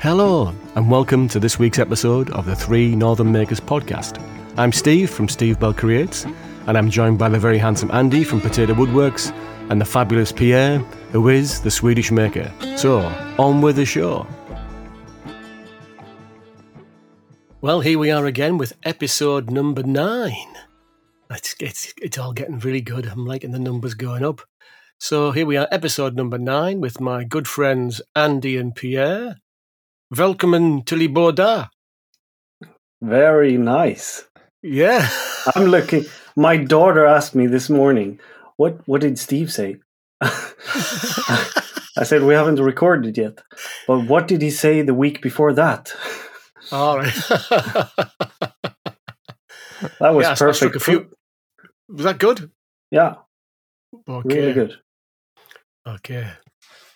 Hello, and welcome to this week's episode of the Three Northern Makers podcast. I'm Steve from Steve Bell Creates, and I'm joined by the very handsome Andy from Potato Woodworks and the fabulous Pierre, who is the Swedish maker. So, on with the show. Well, here we are again with episode number nine. It's, it's, it's all getting really good. I'm liking the numbers going up. So here we are, episode number nine, with my good friends Andy and Pierre. Welcome to Liboda. Very nice. Yeah. I'm looking. My daughter asked me this morning, "What what did Steve say?" I said we haven't recorded yet, but what did he say the week before that? All right. That was yeah, so I struck perfect. a few. Was that good? Yeah, Okay. really good. Okay.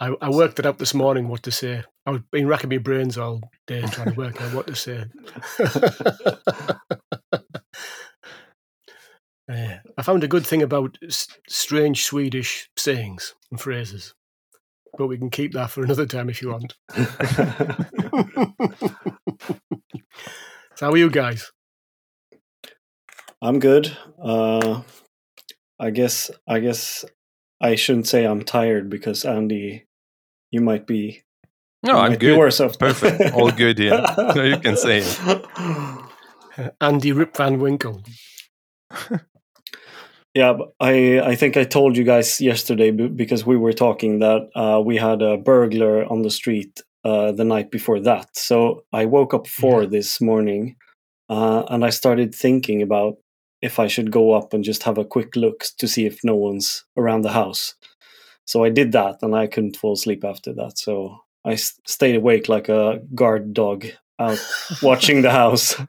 I, I worked it out this morning what to say. I've been racking my brains all day trying to work out what to say. Yeah. I found a good thing about s- strange Swedish sayings and phrases, but we can keep that for another time if you want. so, how are you guys? I'm good. Uh, I guess I guess I shouldn't say I'm tired because Andy, you might be. No, I'm might be good. Worse off. Perfect. All good here. No, you can say it. Andy Rip Van Winkle. Yeah, I I think I told you guys yesterday because we were talking that uh, we had a burglar on the street uh, the night before that. So I woke up four Yeah. this morning, uh, and I started thinking about if I should go up and just have a quick look to see if no one's around the house. So I did that, and I couldn't fall asleep after that. So I stayed awake like a guard dog out watching the house.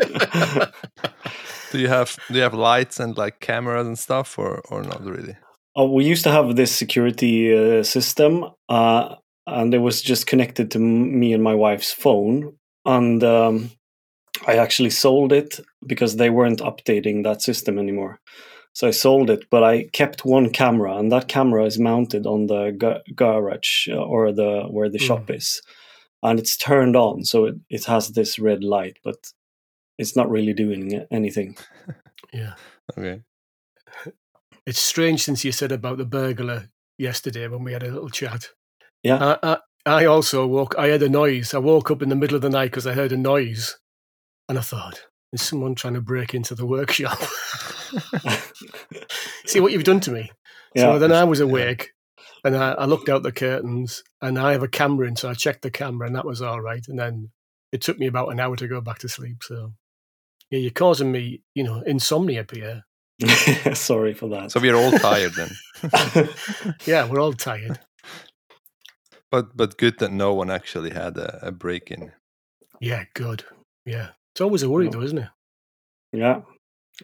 Do you have do you have lights and like cameras and stuff, or or not really? Oh, we used to have this security uh, system, uh, and it was just connected to m- me and my wife's phone. And um, I actually sold it because they weren't updating that system anymore. So I sold it, but I kept one camera, and that camera is mounted on the ga- garage uh, or the where the shop is, and it's turned on, so it, it has this red light, but it's not really doing anything. Yeah. Okay. It's strange since you said about the burglar yesterday when we had a little chat. Yeah. I, I, I also woke, I heard a noise. I woke up in the middle of the night because I heard a noise. And I thought, is someone trying to break into the workshop? See what you've done to me. Yeah. So then I was awake and I, I looked out the curtains and I have a camera in. So I checked the camera and that was all right. And then it took me about an hour to go back to sleep. So yeah, you're causing me, you know, insomnia, Pierre. Sorry for that. So we're all tired then. Yeah, we're all tired. But but good that no one actually had a, a break in. Yeah, good. Yeah. It's always a worry, Oh. though, isn't it? Yeah,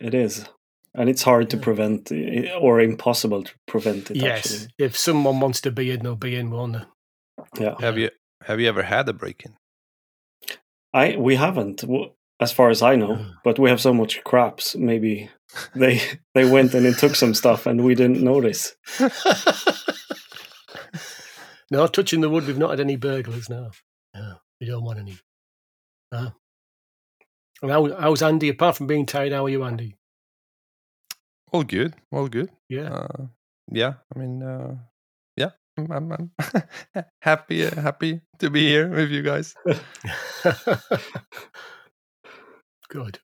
it is. And it's hard to prevent eh, eh, or impossible to prevent it, yes. actually. If someone wants to be in, they'll be in, won't they? Yeah. Have you have you ever had a break in? I we haven't as far as I know, ah. but we have so much craps. Maybe they they went and it took some stuff and we didn't notice. no, touching the wood, we've not had any burglars now. No, we don't want any. No. And how, how's Andy? Apart from being tired, how are you, Andy? All good. All good. Yeah. Uh, yeah. I mean, uh, yeah. I'm, I'm, I'm happy uh, happy to be here with you guys. good.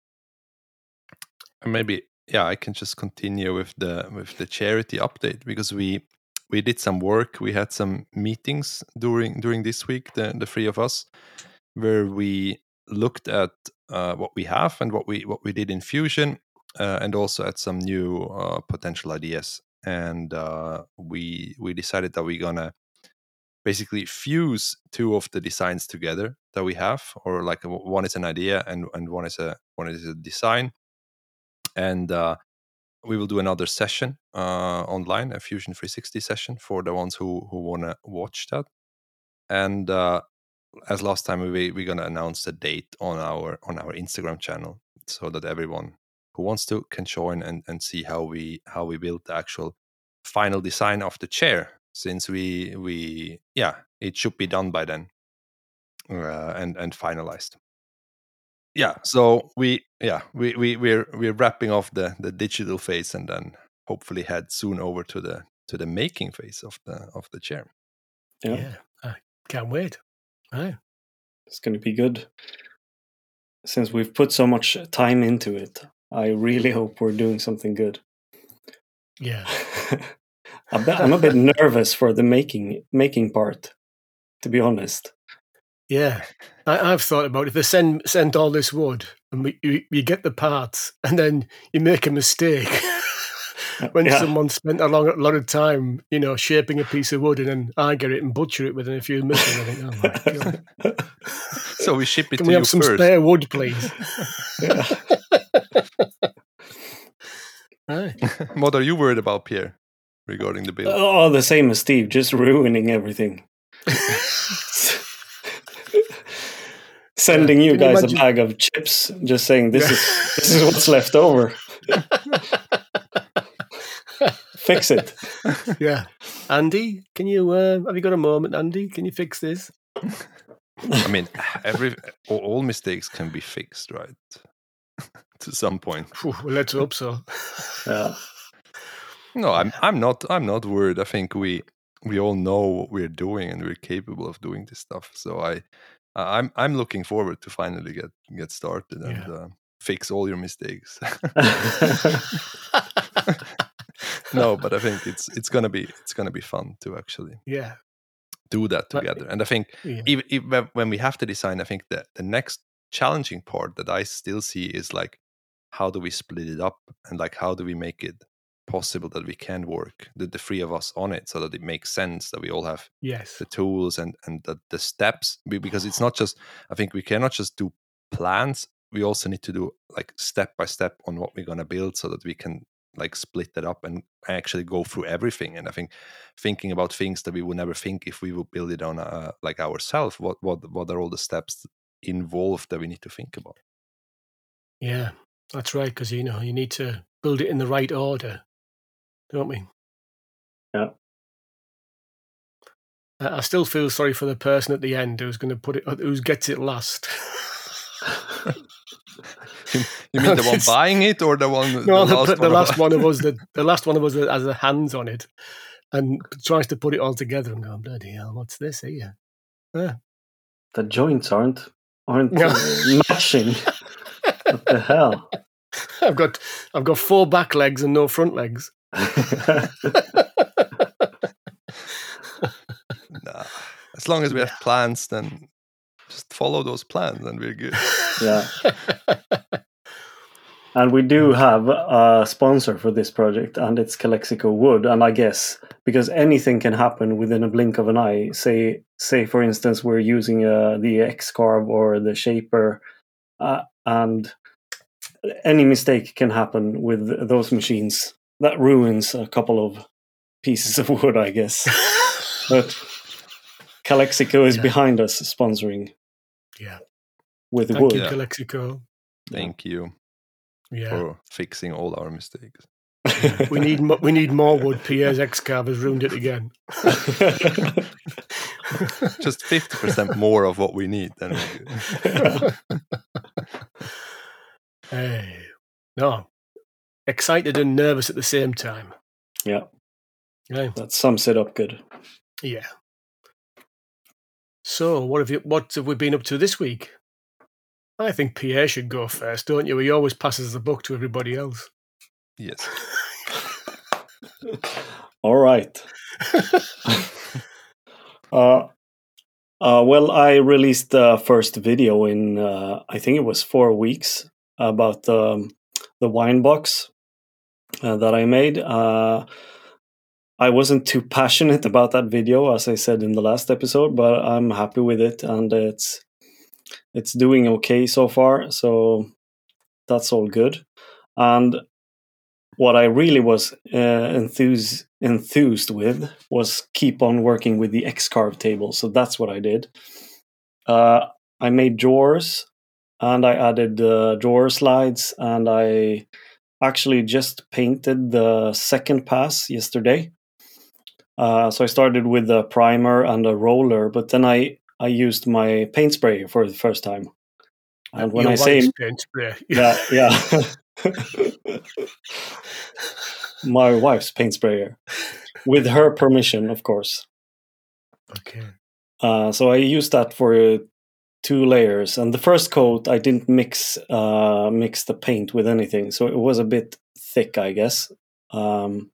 And maybe yeah i can just continue with the with the charity update because we we did some work we had some meetings during during this week the the three of us where we looked at uh, what we have and what we what we did in fusion uh, and also at some new uh, potential ideas and uh, we we decided that we're gonna basically fuse two of the designs together that we have or like one is an idea and and one is a one is a design and uh, we will do another session uh, online, a Fusion 360 session for the ones who who want to watch that. And as last time, we we're gonna announce the date on our on our Instagram channel so that everyone who wants to can join and and see how we how we build the actual final design of the chair. Since we we yeah, it should be done by then. uh, and and finalized. Yeah, so we yeah we we we're we're wrapping off the the digital phase and then hopefully head soon over to the to the making phase of the of the chair. Yeah, Yeah. I can't wait. Oh, right. It's going to be good. Since we've put so much time into it, I really hope we're doing something good. Yeah. I'm a bit nervous for the making making part, to be honest. Yeah, I, I've thought about if they send send all this wood and we, you, you get the parts and then you make a mistake when Yeah. someone spent a long a lot of time, you know, shaping a piece of wood and then I get it and butcher it within a few minutes. I think, oh my god, So we ship it can to we you have some first. spare wood, please? Yeah. What are you worried about, Pierre, regarding the build? Oh, the same as Steve, just ruining everything. Sending you Can you guys imagine- a bag of chips, just saying this is this is what's left over. Fix it. yeah, Andy, can you? Uh, have you got a moment, Andy? Can you fix this? I mean, every all, all mistakes can be fixed, right? to some point. Well, let's hope so. Yeah. No, I'm I'm not I'm not worried. I think we we all know what we're doing and we're capable of doing this stuff. So I I'm I'm looking forward to finally get get started and Yeah. uh, fix all your mistakes. no, but I think it's it's gonna be it's gonna be fun to actually yeah, do that But- together. And I think yeah, even, even when we have to design, I think that the next challenging part that I still see is like how do we split it up? And like how do we make it possible that we can work the, the three of us on it so that it makes sense that we all have yes, the tools and and the, the steps. Because it's not just i think we cannot just do plans. We also need to do like step by step on what we're going to build so that we can like split that up and actually go through everything and i think thinking about things that we would never think if we would build it on uh, like ourselves what what what are all the steps involved that we need to think about yeah. That's right. Because you know you need to build it in the right order, don't we? Yeah. I I still feel sorry for the person at the end who's going to put it, who gets it last. you, you mean the one buying it or the one no, the the, last, the one, last one of us, that the last one of us that has the hands on it, and tries to put it all together and go, bloody hell, what's this here? the joints aren't aren't No. uh, matching. what the hell? I've got, I've got four back legs and no front legs. Nah. As long as we have plans, then just follow those plans and we're good. yeah. And we do have a sponsor for this project, and it's Calexico Wood. And I guess because anything can happen within a blink of an eye. Say, say for instance, we're using uh, the X carve or the shaper, uh, and any mistake can happen with those machines. That ruins a couple of pieces of wood, I guess. But Calexico is Yeah. behind us, sponsoring yeah. with Thank wood. you, Calexico. Thank you Yeah. for fixing all our mistakes. We need mo- we need more wood. Pierre's X carve has ruined it again. Just 50% more of what we need, then we're good. hey, no, excited and nervous at the same time. yeah, Yeah, that sums it up good. yeah. So, what have you? What have we been up to this week? I think Pierre should go first, don't you? He always passes the book to everybody else. Yes. All right. uh, uh, well, I released the first video in uh, I think it was four weeks about um, the wine box uh, that I made. I wasn't too passionate about that video, as I said in the last episode, but I'm happy with it, and it's it's doing okay so far. So that's all good. And what I really was uh, enthused enthused with was keep on working with the Xcarve table. So that's what I did. Uh, I made drawers and I added uh, drawer slides and I actually just painted the second pass yesterday. Uh, so I started with a primer and a roller, but then I I used my paint spray for the first time. And when Your I say paint spray. yeah, yeah. my wife's paint sprayer with her permission, of course. okay. Uh, so I used that for uh, two layers, and the first coat I didn't mix uh, mix the paint with anything, so it was a bit thick, I guess. Um,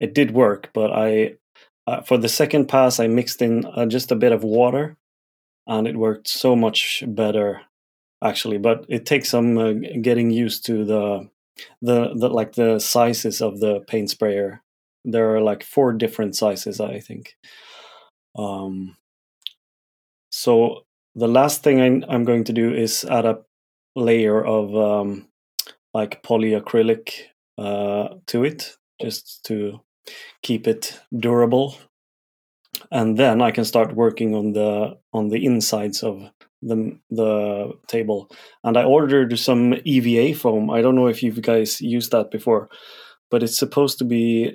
it did work, but I uh, for the second pass I mixed in uh, just a bit of water, and it worked so much better, actually. But it takes some uh, getting used to the the the like the sizes of the paint sprayer. There are like four different sizes, I think. Um, so the last thing I, I'm going to do is add a layer of um, like polyacrylic uh, to it, just to keep it durable, and then I can start working on the on the insides of the the table. And I ordered some EVA foam. I don't know if you guys used that before, but it's supposed to be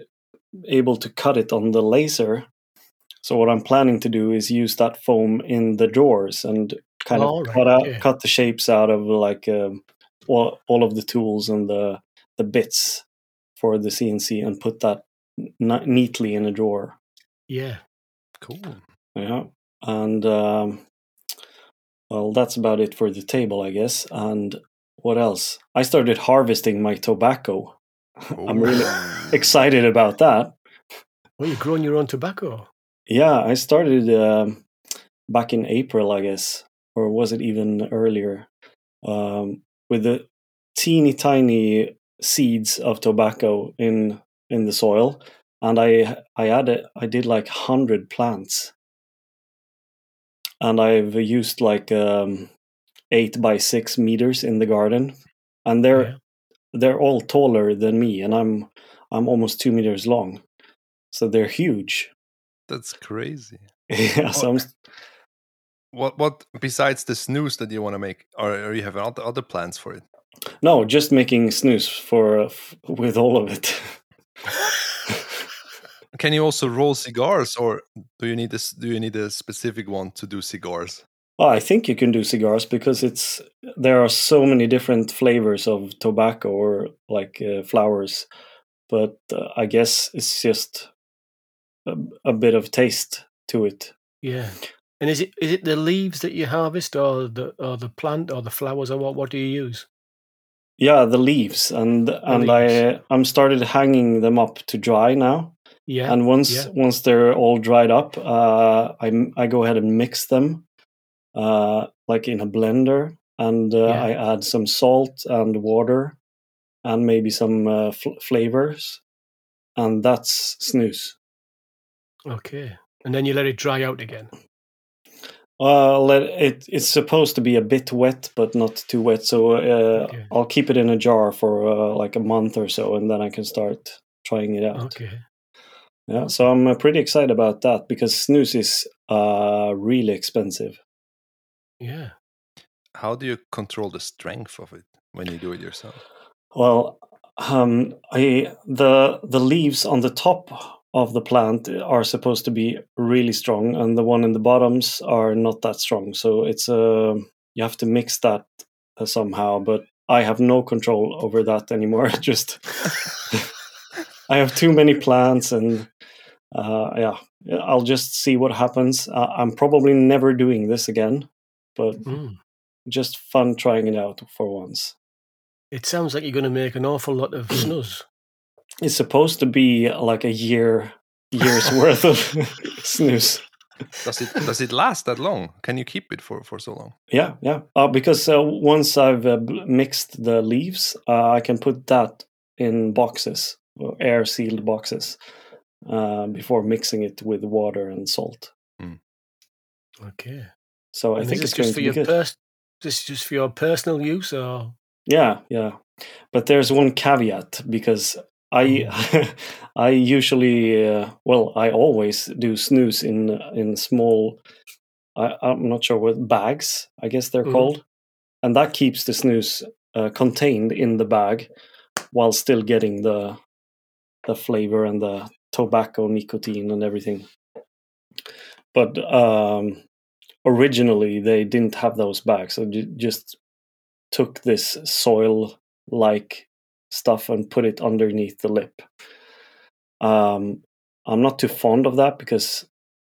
able to cut it on the laser so what I'm planning to do is use that foam in the drawers and kind of All right, cut out, okay. cut the shapes out of like um, all, all of the tools and the the bits for the CNC and put that n- neatly in a drawer. Yeah. Cool. Yeah, and um, well, that's about it for the table, I guess. And what else? I started harvesting my tobacco. I'm really excited about that. Well, you're growing your own tobacco. Yeah, I started um, back in April, I guess, or was it even earlier? Um, with the teeny tiny seeds of tobacco in in the soil, and I I added I did like hundred plants, and I've used like um, eight by six meters in the garden, and they're Yeah. they're all taller than me, and I'm I'm almost two meters long, so they're huge. That's crazy. yeah, so I'm What what besides the snus that you want to make, or, or you have other other plans for it? No, just making snus for uh, f- with all of it. Can you also roll cigars, or do you need this? Do you need a specific one to do cigars? oh, I think you can do cigars because it's there are so many different flavors of tobacco or like uh, flowers, but uh, I guess it's just a, a bit of taste to it. Yeah. And is it is it the leaves that you harvest, or the or the plant, or the flowers, or what? What do you use? Yeah, the leaves and and I leaves. I'm started hanging them up to dry now. Yeah. and once yeah. once they're all dried up, uh, I I go ahead and mix them, uh, like in a blender, and uh, Yeah. I add some salt and water, and maybe some uh, fl- flavors, and that's snus. Okay. And then you let it dry out again. Uh, let it. It's supposed to be a bit wet, but not too wet. So uh, Okay. I'll keep it in a jar for uh, like a month or so, and then I can start trying it out. Okay. Yeah, so I'm uh, pretty excited about that because snus is uh, really expensive. Yeah. How do you control the strength of it when you do it yourself? Well, um, I the the leaves on the top of the plant are supposed to be really strong, and the one in the bottoms are not that strong. So it's uh, you have to mix that uh, somehow. But I have no control over that anymore. Just I have too many plants, and uh, yeah, I'll just see what happens. Uh, I'm probably never doing this again, but Mm. just fun trying it out for once. It sounds like you're going to make an awful lot of snus. It's supposed to be like a year year's worth of snus. Does it does it last that long? Can you keep it for for so long? Yeah, yeah. Uh, because uh, once I've uh, mixed the leaves, uh, I can put that in boxes, air sealed boxes, uh, before mixing it with water and salt. Okay. So I And think it's this going just to for your good. pers- this is just for your personal use, or Yeah, yeah. But there's one caveat because I I usually uh, well I always do snus in in small I, I'm not sure what bags I guess they're Mhm. called, and that keeps the snus uh, contained in the bag while still getting the the flavor and the tobacco nicotine and everything. But um, originally they didn't have those bags, so ju- just took this soil-like stuff and put it underneath the lip. Um, I'm not too fond of that because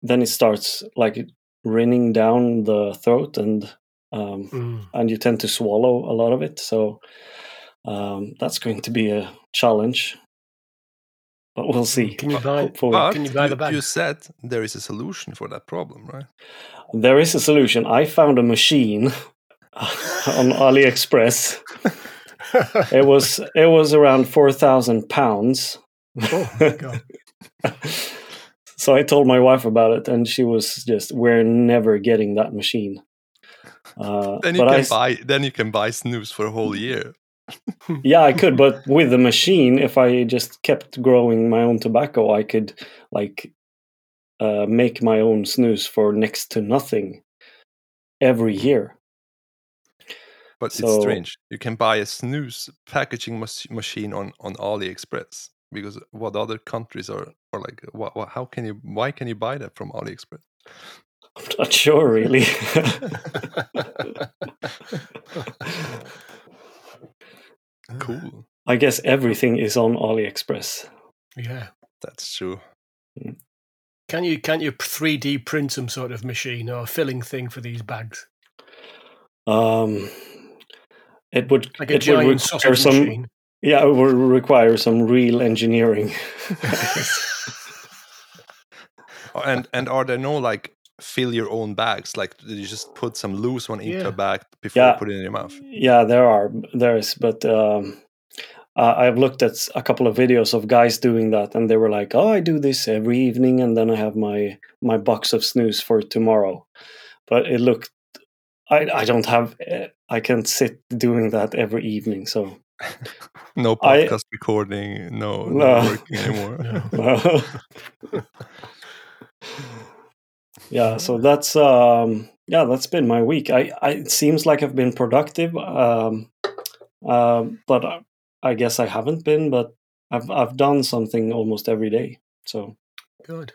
then it starts like rinning down the throat and um, Mm. and you tend to swallow a lot of it. So um, that's going to be a challenge, but we'll see. Can you buy? Hopefully. But Can you buy the bag? you said there is a solution for that problem, right? There is a solution. I found a machine on AliExpress. It was it was around four thousand pounds. oh so I told my wife about it, and she was just, "We're never getting that machine." Uh, Then you but can I s- buy then you can buy snus for a whole year. yeah, I could, but with the machine, if I just kept growing my own tobacco, I could like uh, make my own snus for next to nothing every year. But So- it's strange. You can buy a snus packaging mach- machine on on AliExpress because what other countries are are like? What, what, how can you? Why can you buy that from AliExpress? I'm not sure, really. Cool. I guess everything is on AliExpress. yeah. That's true. Can you can you three D print some sort of machine or filling thing for these bags, Um, it would like a it would require some machine? yeah it would require some real engineering. And and are there no like fill your own bags? Like did you just put some loose one into Yeah. a bag before Yeah. you put it in your mouth? yeah, there are there is, but um, uh, I've looked at a couple of videos of guys doing that, and they were like, "Oh, I do this every evening, and then I have my my box of snus for tomorrow." But it looked, I I don't have, eh, I can't sit doing that every evening, so No I- podcast recording, no, no, No. working anymore. No. yeah so that's um yeah that's been my week i, I it seems like i've been productive um um but I, I guess i haven't been but i've i've done something almost every day so Good.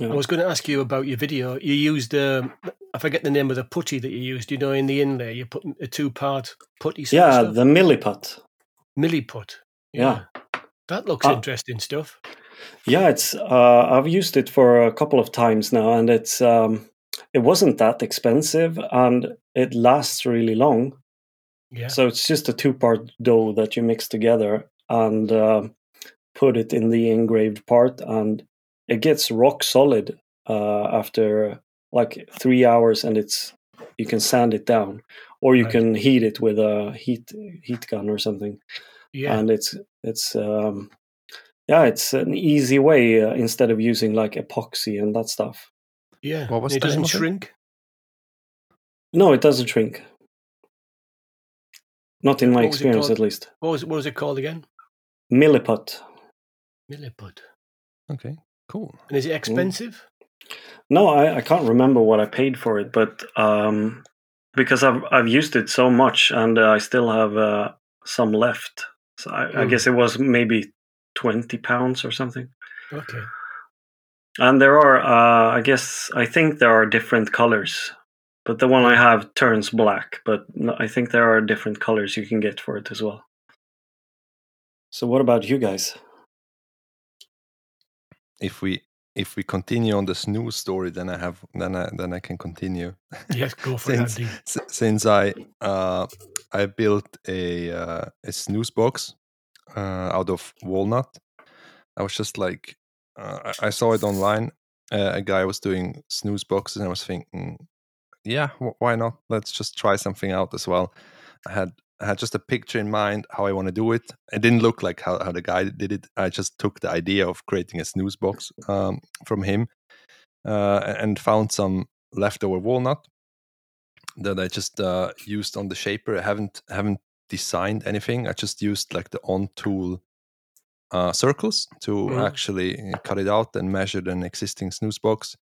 Yeah. I was going to ask you about your video. You used, um, I forget the name of the putty that you used. You know, in the inlay, you put a two-part putty. yeah the milliput milliput. Yeah. that looks Uh, interesting stuff. yeah it's uh i've used it for a couple of times now and it's um it wasn't that expensive and it lasts really long Yeah, So it's just a two part dough that you mix together and uh, put it in the engraved part, and it gets rock solid uh, after like three hours, and it's you can sand it down, or you Right. can heat it with a heat heat gun or something, yeah, and it's it's um, yeah, it's an easy way uh, instead of using like epoxy and that stuff. yeah. What was it the doesn't name of it? shrink. No, it doesn't shrink. Not in my What was it experience, at least. What was it, what was it called again? Milliput. Milliput. Okay, cool. And is it expensive? No, I, I can't remember what I paid for it, but um, because I've I've used it so much and uh, I still have uh, some left, so I, I Mm. guess it was maybe twenty pounds or something. Okay. And there are, uh, I guess, I think there are different colors, but the one I have turns black. But I think there are different colors you can get for it as well. So, what about you guys? If we if we continue on the snus story, then I have then I then I can continue. Yes, go for it, Since-. S- since I uh, I built a uh, a snus box uh, out of walnut. I was just like uh, I I saw it online. Uh, a guy was doing snus boxes, and I was thinking, yeah, wh- why not? Let's just try something out as well. I had I had just a picture in mind how I want to do it. It didn't look like how, how the guy did it. I just took the idea of creating a snus box um, from him uh, and found some leftover walnut that I just uh, used on the shaper. I haven't haven't designed anything. I just used like the on tool uh, circles to Mhm. actually uh, cut it out and measured an existing snus box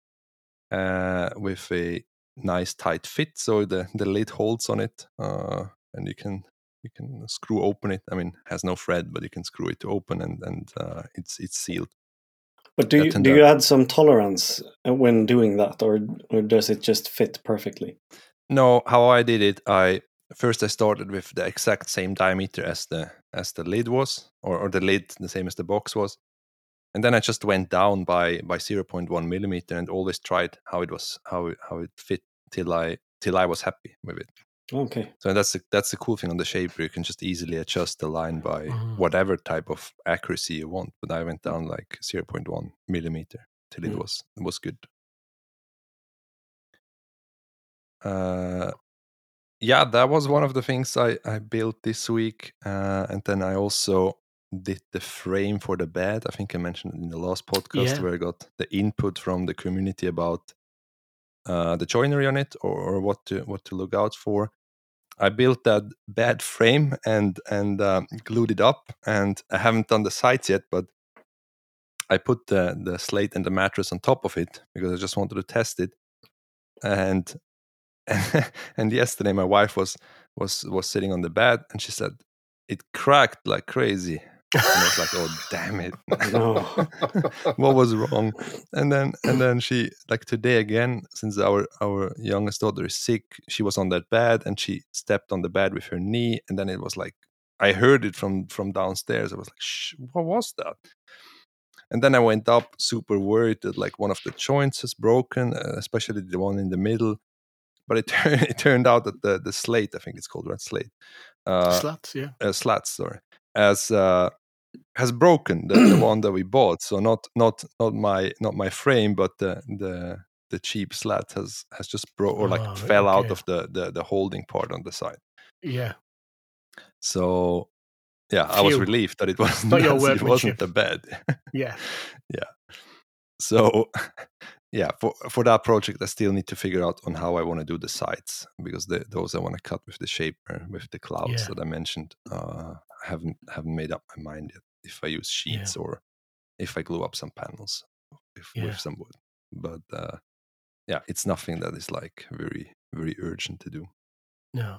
uh, with a nice tight fit, so the the lid holds on it, uh, and you can you can screw open it. I mean, has no thread, but you can screw it open, and and uh, it's it's sealed. But do you do you add some tolerance uh, when doing that, or or does it just fit perfectly? No, how I did it, I first I started with the exact same diameter as the as the lid was, or, or the lid the same as the box was, and then I just went down by by 0.1 millimeter and always tried how it was how how it fit till I till I was happy with it. Okay. So that's the that's the cool thing on the shaper. You can just easily adjust the line by Mhm. whatever type of accuracy you want. But I went down like 0.1 millimeter till it Mm. was it was good. Uh, yeah, that was one of the things I I built this week, uh, and then I also did the frame for the bed. I think I mentioned it in the last podcast Yeah. where I got the input from the community about uh, the joinery on it or, or what to what to look out for. I built that bed frame and and um, glued it up, and I haven't done the sides yet, but I put the the slate and the mattress on top of it because I just wanted to test it. And and yesterday my wife was was was sitting on the bed and she said it cracked like crazy. And I was like, oh damn it. What was wrong? And then and then she like today again, since our our youngest daughter is sick, she was on that bed and she stepped on the bed with her knee, and then it was like I heard it from from downstairs. I was like, Shh, what was that? And then I went up, super worried that like one of the joints is broken, uh, especially the one in the middle. But it, turned it turned out that the the slate, I think it's called red slate, uh, Slats, yeah. uh, slats, sorry, as uh, has broken the, the one that we bought. So not not not my not my frame, but the the the cheap slat has has just broke or like Oh, fell out of the, the the holding part on the side. Yeah. So yeah, I was relieved that it wasn't it wasn't the bed. Yeah. Yeah. So yeah, for for that project, I still need to figure out on how I want to do the sides because the, those I want to cut with the shaper with the clouds Yeah. that I mentioned. Uh, haven't haven't made up my mind yet if I use sheets or if I glue up some panels with, Yeah. with some wood. But uh, yeah, it's nothing that is like very very urgent to do. No.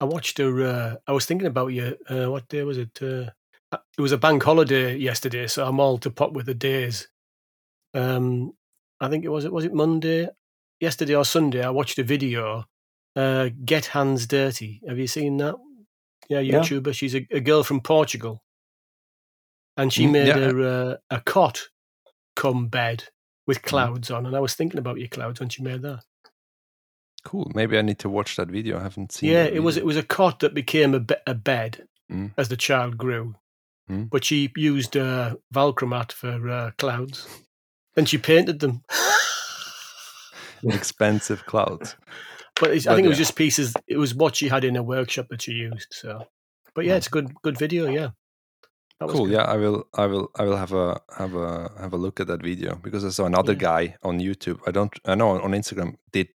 I watched her. Uh, I was thinking about you. Uh, what day was it? Uh, uh, it was a bank holiday yesterday, so I'm all to pop with the days. Um, I think it was it was it Monday, yesterday or Sunday. I watched a video. Uh, Get hands dirty. Have you seen that? Yeah, Yeah. YouTuber. She's a, a girl from Portugal, and she Mm, made yeah. her uh, a cot come bed with Mm. clouds on. And I was thinking about your clouds when she made that. Cool. Maybe I need to watch that video. I haven't seen. It. Yeah, it was it was a cot that became a, be- a bed Mm. as the child grew. Mm. But she used uh, Valchromat for uh, clouds, and she painted them. expensive clouds. But it's, I But think it was yeah. just pieces. It was what she had in her workshop that she used. So, but yeah, Mm. it's a good good video. Yeah, That was cool good. yeah i will i will i will have a have a have a look at that video because i saw another Yeah. guy on youtube i don't i know on instagram did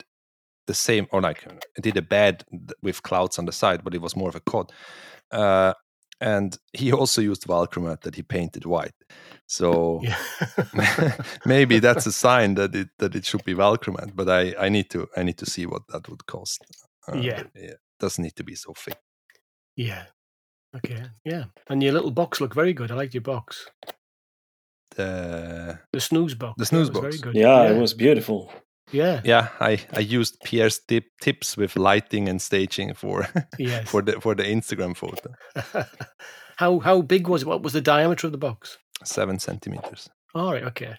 the same or like did a bed with clouds on the side but it was more of a cod uh and he also used valchromat that he painted white so Yeah. maybe that's a sign that it that it should be valchromat but i i need to i need to see what that would cost uh, Yeah. it doesn't need to be so thick yeah. Okay. Yeah. And your little box looked very good. I liked your box. the The snus box. The snus was Very box. good. Yeah, it was beautiful. Yeah. yeah i i used pierre's tip, tips with lighting and staging for Yes. for the for the instagram photo how how big was it? What was the diameter of the box? seven centimeters All right. Okay.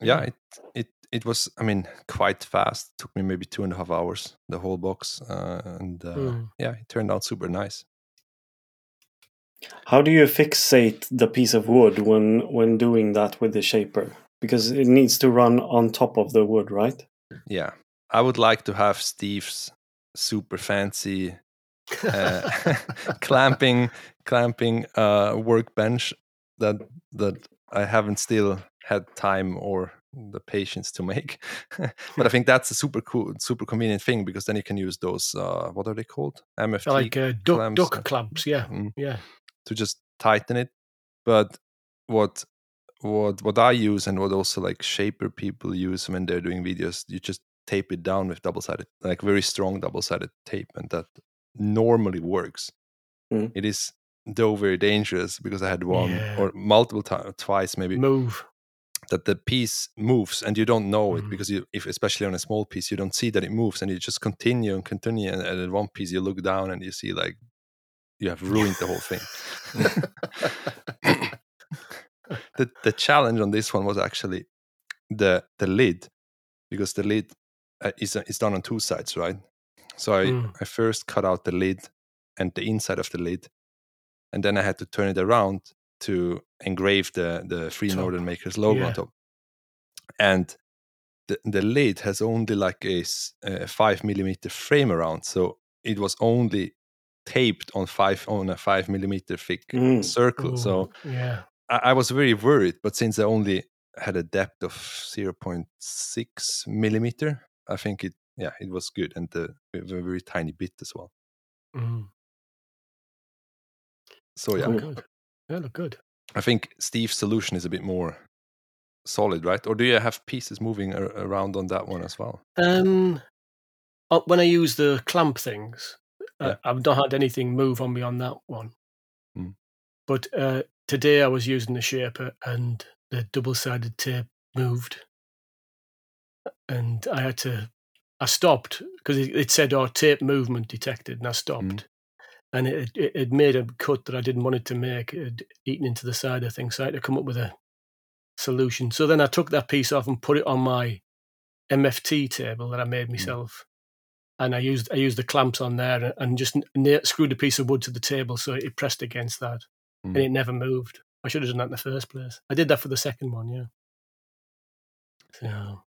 yeah it it it was i mean quite fast took me maybe two and a half hours the whole box uh, and uh, Mm. yeah it turned out super nice How do you fixate the piece of wood when when doing that with the shaper? Because it needs to run on top of the wood, right? yeah i would like to have steve's super fancy uh, clamping clamping uh, workbench that that I haven't still had time or the patience to make. but I think that's a super cool, super convenient thing because then you can use those. Uh, what are they called? MFT like uh, duck clamps, duck uh, clamps. Yeah. mm, Yeah. to just tighten it. But what what what I use and what also like shaper people use when they're doing videos, you just tape it down with double sided, like very strong double sided tape, and that normally works. Mm. It is though very dangerous because I had one Yeah. or multiple times, twice maybe, Move. that the piece moves and you don't know it Mm. because you, if especially on a small piece, you don't see that it moves and you just continue and continue. And, and at one piece, you look down and you see like you have ruined the whole thing. the the challenge on this one was actually the the lid because the lid uh, is is done on two sides, right? So I Mm. I first cut out the lid and the inside of the lid, and then I had to turn it around to engrave the the Free Top. Northern Makers logo Yeah. on top. And the the lid has only like a five millimeter frame around, so it was only taped on five on a five millimeter thick Mm. circle. So yeah. I, I was very worried, but since I only had a depth of 0.6 millimeter, I think it yeah it was good and the a very, tiny bit as well. Mm. So yeah, Look good. Yeah, look good. I think Steve's solution is a bit more solid, right? Or do you have pieces moving ar- around on that one as well? Um, uh, when I use the clamp things, uh, Yeah. I've not had anything move on me on that one. Mm. But uh, today I was using the shaper and the double-sided tape moved, and I had to. I stopped because it, it said, "Oh, tape movement detected," and I mm. stopped. And it, it it made a cut that I didn't want it to make. It eaten into the side of things, so I had to come up with a solution. So then I took that piece off and put it on my MFT table that I made mm. myself, and I used I used the clamps on there and just na- screwed a piece of wood to the table so it pressed against that, Mm. and it never moved. I should have done that in the first place. I did that for the second one, yeah. So,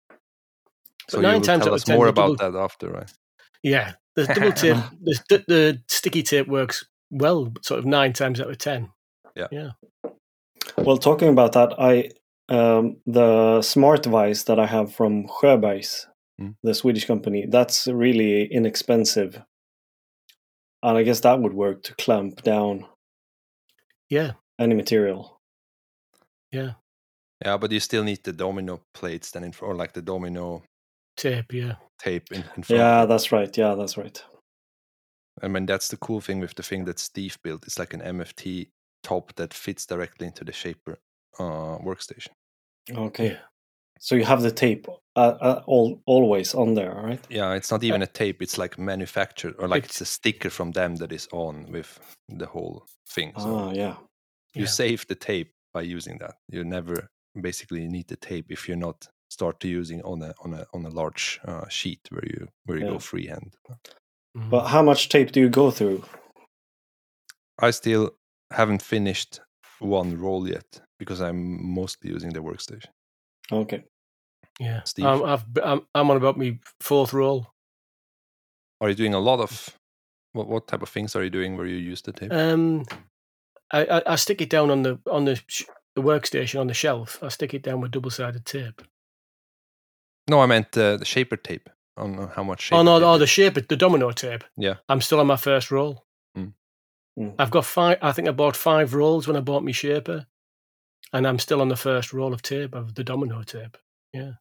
So nine you will times tell out of us 10, more the about double- that after, right? yeah, the double tape, the, the, the sticky tape works well, sort of nine times out of ten. Yeah, yeah. Well, talking about that, I um, the smart vice that I have from Sjöbergs, Mm. the Swedish company, that's really inexpensive, and I guess that would work to clamp down Yeah, any material. yeah, Yeah, but you still need the domino plates then, in, or like the domino tape, yeah, tape in, in front. Yeah, that's right. Yeah, that's right. I mean, that's the cool thing with the thing that Steve built. It's like an MFT top that fits directly into the Shaper uh, workstation. Okay, Yeah. So you have the tape uh, uh, all always on there, right? Yeah, it's not even a tape. It's like manufactured, or like It's- it's a sticker from them that is on with the whole thing. So Ah, yeah. you yeah. save the tape by using that. You never basically need the tape if you're not start to using on a on a on a large uh, sheet where you where you Yeah. go freehand. Mm. But how much tape do you go through? I still haven't finished one roll yet because I'm mostly using the workstation. Okay. yeah, Steve? I'm, I've, I'm, I'm on about me fourth roll. Are you doing a lot of what what type of things are you doing where you use the tape? Um, I, I, I stick it down on the on the, sh- the workstation on the shelf. I stick it down with double sided tape. no, I meant uh, the shaper tape. On uh, how much shaper oh no, tape oh you- the shape, the domino tape. Yeah. I'm still on my first roll. Mm. Mm. I've got five. I think I bought five rolls when I bought my shaper, and I'm still on the first roll of tape of the domino tape. Yeah,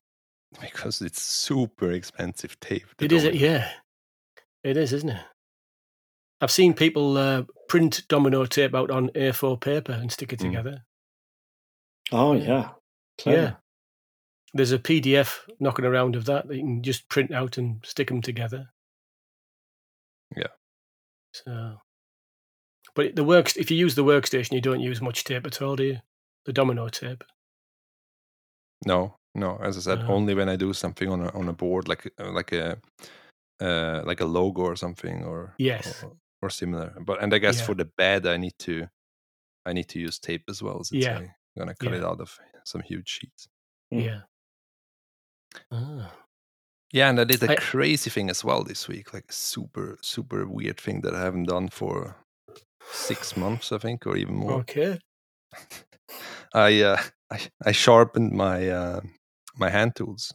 because it's super expensive tape. the It is, domino. yeah, it is, isn't it? I've seen people uh, print domino tape out on A4 paper and stick it Mm. together. Oh Yeah. yeah. Clever. Yeah. There's a PDF knocking around of that that you can just print out and stick them together. Yeah. So, but the works if you use the workstation, you don't use much tape at all, do you? The domino tape. No, no. As I said, No. only when I do something on a on a board, like uh, like a uh, like a logo or something, or Yes. or, or similar. But and I guess Yeah. for the bed, I need to I need to use tape as well. Since Yeah. I'm gonna cut Yeah. it out of some huge sheets. Mm. Yeah. Ah. Yeah, and I did a I- crazy thing as well this week, like super super weird thing that I haven't done for six months, I think, or even more. Okay. I uh, I I sharpened my uh, my hand tools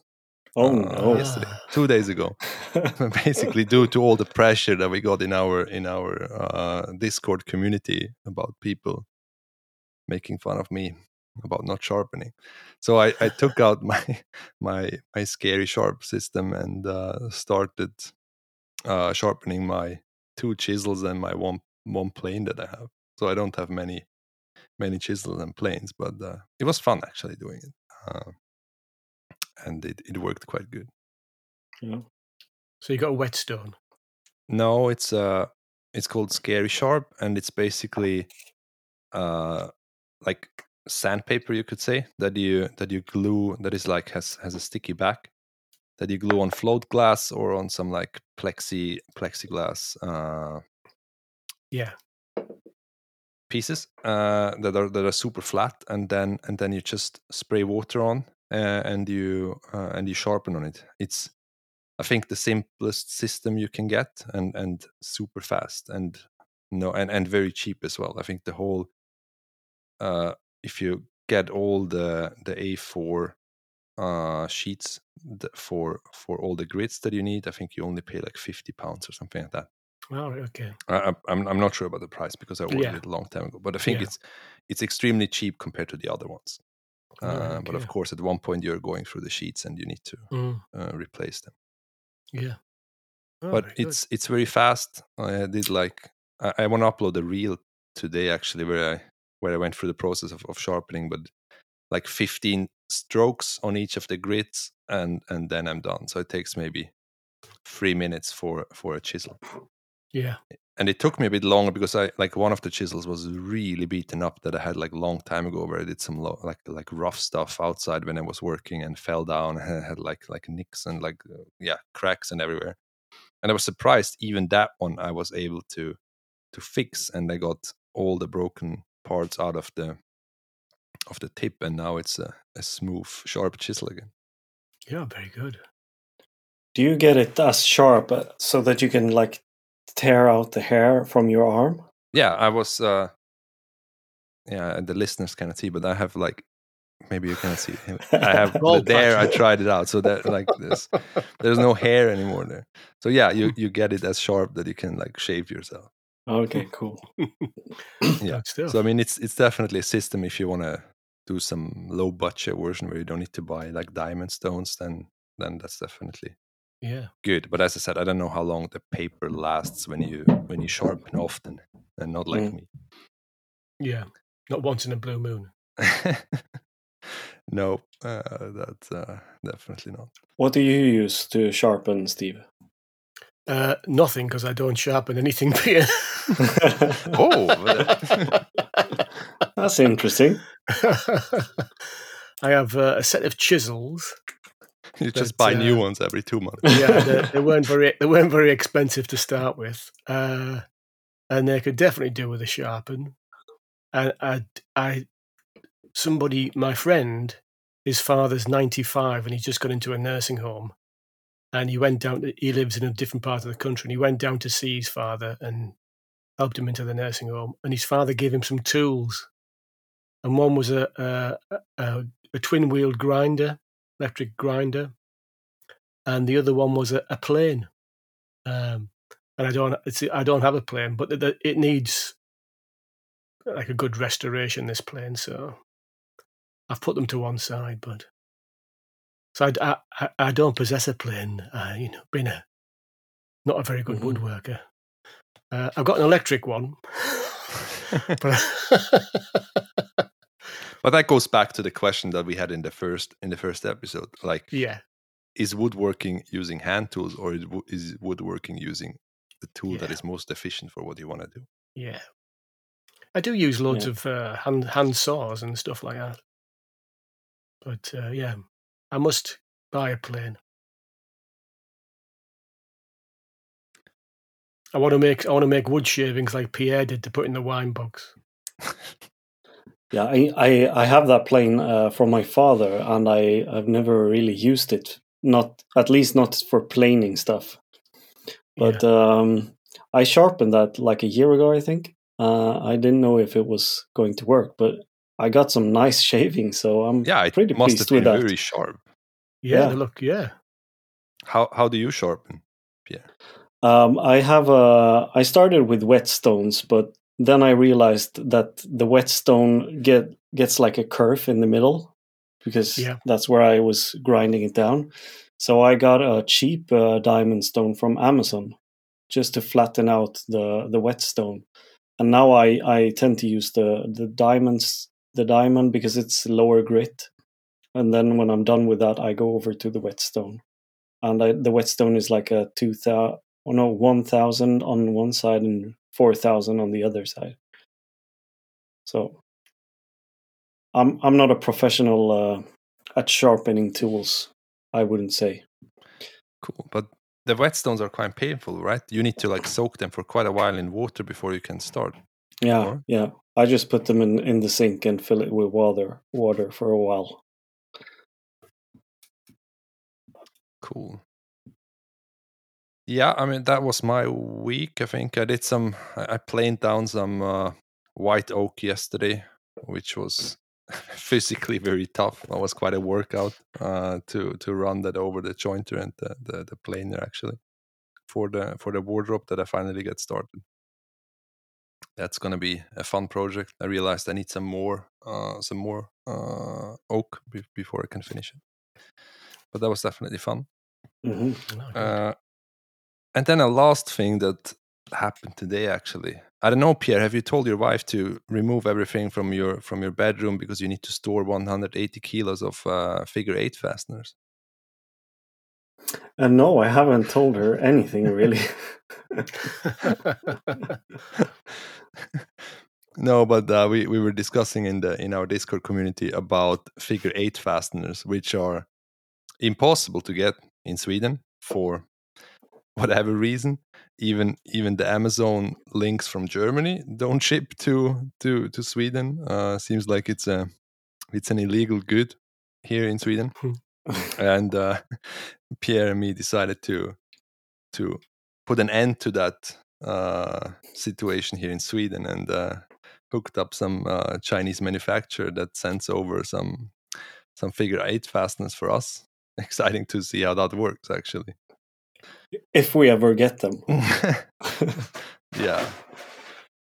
Oh uh, no. yesterday, two days ago. Basically, due to all the pressure that we got in our in our uh, Discord community about people making fun of me about not sharpening. So I, I took out my my my scary sharp system and uh, started uh, sharpening my two chisels and my one one plane that I have. so I don't have many many chisels and planes. But uh, it was fun actually doing it, uh, and it, it worked quite good. Yeah. So you got a whetstone. No, it's uh it's called Scary Sharp, and it's basically uh like sandpaper, you could say that you that you glue that is like has has a sticky back that you glue on float glass or on some like plexi plexiglass uh, Yeah. Pieces uh, that are that are super flat, and then and then you just spray water on uh, and you uh, and you sharpen on it. It's I think the simplest system you can get, and and super fast, and no and and very cheap as well. I think the whole uh, if you get all the the A4 uh, sheets for for all the grids that you need, I think you only pay like fifty pounds or something like that. Right. Okay. I, I'm I'm not sure about the price because I ordered Yeah. it a long time ago, but I think Yeah. it's it's extremely cheap compared to the other ones. All right, Uh, But of course, at one point you're going through the sheets and you need to Mm, uh, replace them. yeah. Oh, but good. it's it's very fast. I did like I, I want to upload a reel today actually where I where I went through the process of, of sharpening, but like 15 strokes on each of the grits and and then I'm done. So it takes maybe three minutes for for a chisel. Yeah. and it took me a bit longer because I like one of the chisels was really beaten up that I had like long time ago where I did some lo- like like rough stuff outside when I was working and fell down and had like like nicks and like uh, yeah cracks and everywhere. And I was surprised even that one I was able to to fix and I got all the broken parts out of the of the tip and now it's a, a smooth sharp chisel again. Yeah. Very good. Do you get it as sharp uh, so that you can like tear out the hair from your arm? yeah i was uh yeah the listeners cannot see but i have like maybe you cannot see i have the, there i tried it out so that like this, there's no hair anymore there so yeah you you get it as sharp that you can like shave yourself Okay, cool. Yeah. So i mean it's it's definitely a system if you want to do some low budget version where you don't need to buy like diamond stones then then that's definitely yeah. good but as i said i don't know how long the paper lasts when you when you sharpen often and not like Mm. me Yeah. Not once in a blue moon. no, uh, that's uh, definitely not. What do you use to sharpen, Steve? Uh, nothing because I don't sharpen anything, here Oh, That's interesting. I have uh, a set of chisels. you just buy new uh, ones every two months. Yeah, they, they weren't very they weren't very expensive to start with, uh, and they could definitely do with a sharpen. And I, I, somebody, my friend, his father's ninety five, and he's just got into a nursing home, and he went down. To, he lives in a different part of the country, and he went down to see his father and helped him into the nursing home. And his father gave him some tools, and one was a a, a, a twin wheeled grinder, electric grinder, and the other one was a, a plane. Um, and I don't, it's, I don't have a plane, but the, the, it needs like a good restoration. This plane, so I've put them to one side. But so I, I, I don't possess a plane. Uh, you know, been a not a very good Mhm. woodworker. Uh, I've got an electric one, but But that goes back to the question that we had in the first in the first episode. Like, yeah, is woodworking using hand tools or is woodworking using the tool that Yeah. is most efficient for what you want to do? yeah. I do use loads Yeah. of uh, hand hand saws and stuff like that. But uh, yeah, I must buy a plane. I want to make I want to make wood shavings like Pierre did to put in the wine box. Yeah, I I, I have that plane uh, from my father, and I I've never really used it. Not at least not for planing stuff. But um, I sharpened that like a year ago, I think. Uh, I didn't know if it was going to work, but I got some nice shaving, so I'm Yeah, it pretty must have pleased been with that. very sharp. yeah, yeah. look yeah. How how do you sharpen? Um, I have a. I started with whetstones, but then I realized that the whetstone get gets like a curve in the middle because Yeah. that's where I was grinding it down. So I got a cheap uh, diamond stone from Amazon just to flatten out the the whetstone, and now I I tend to use the the diamonds the diamond because it's lower grit, and then when I'm done with that, I go over to the whetstone, and I, the whetstone is like a two thousand oh no one thousand on one side and four thousand on the other side. So I'm I'm not a professional uh, at sharpening tools. I wouldn't say. Cool, but the whetstones are quite painful, right? You need to like soak them for quite a while in water before you can start. Yeah, Or- yeah. I just put them in in the sink and fill it with water water for a while. Cool. Yeah, I mean that was my week. I think I did some. I planed down some uh, white oak yesterday, which was physically very tough. That was quite a workout uh, to to run that over the jointer and the, the the planer actually for the for the wardrobe that I finally get started. That's gonna be a fun project. I realized I need some more uh, some more uh, oak be- before I can finish it. But that was definitely fun. hmm Oh. Uh, and then a last thing that happened today, actually. I don't know, Pierre. Have you told your wife to remove everything from your from your bedroom because you need to store 180 kilos of uh, figure eight fasteners? And no, I haven't told her anything really. no, but uh, we we were discussing in the in our Discord community about figure eight fasteners, which are impossible to get in Sweden for whatever reason. Even even the Amazon links from Germany don't ship to to to Sweden. Uh, seems like it's a it's an illegal good here in Sweden. and uh, Pierre and me decided to to put an end to that uh, situation here in Sweden and uh, hooked up some uh, Chinese manufacturer that sends over some some figure eight fasteners for us. Exciting to see how that works, actually. If we ever get them. yeah,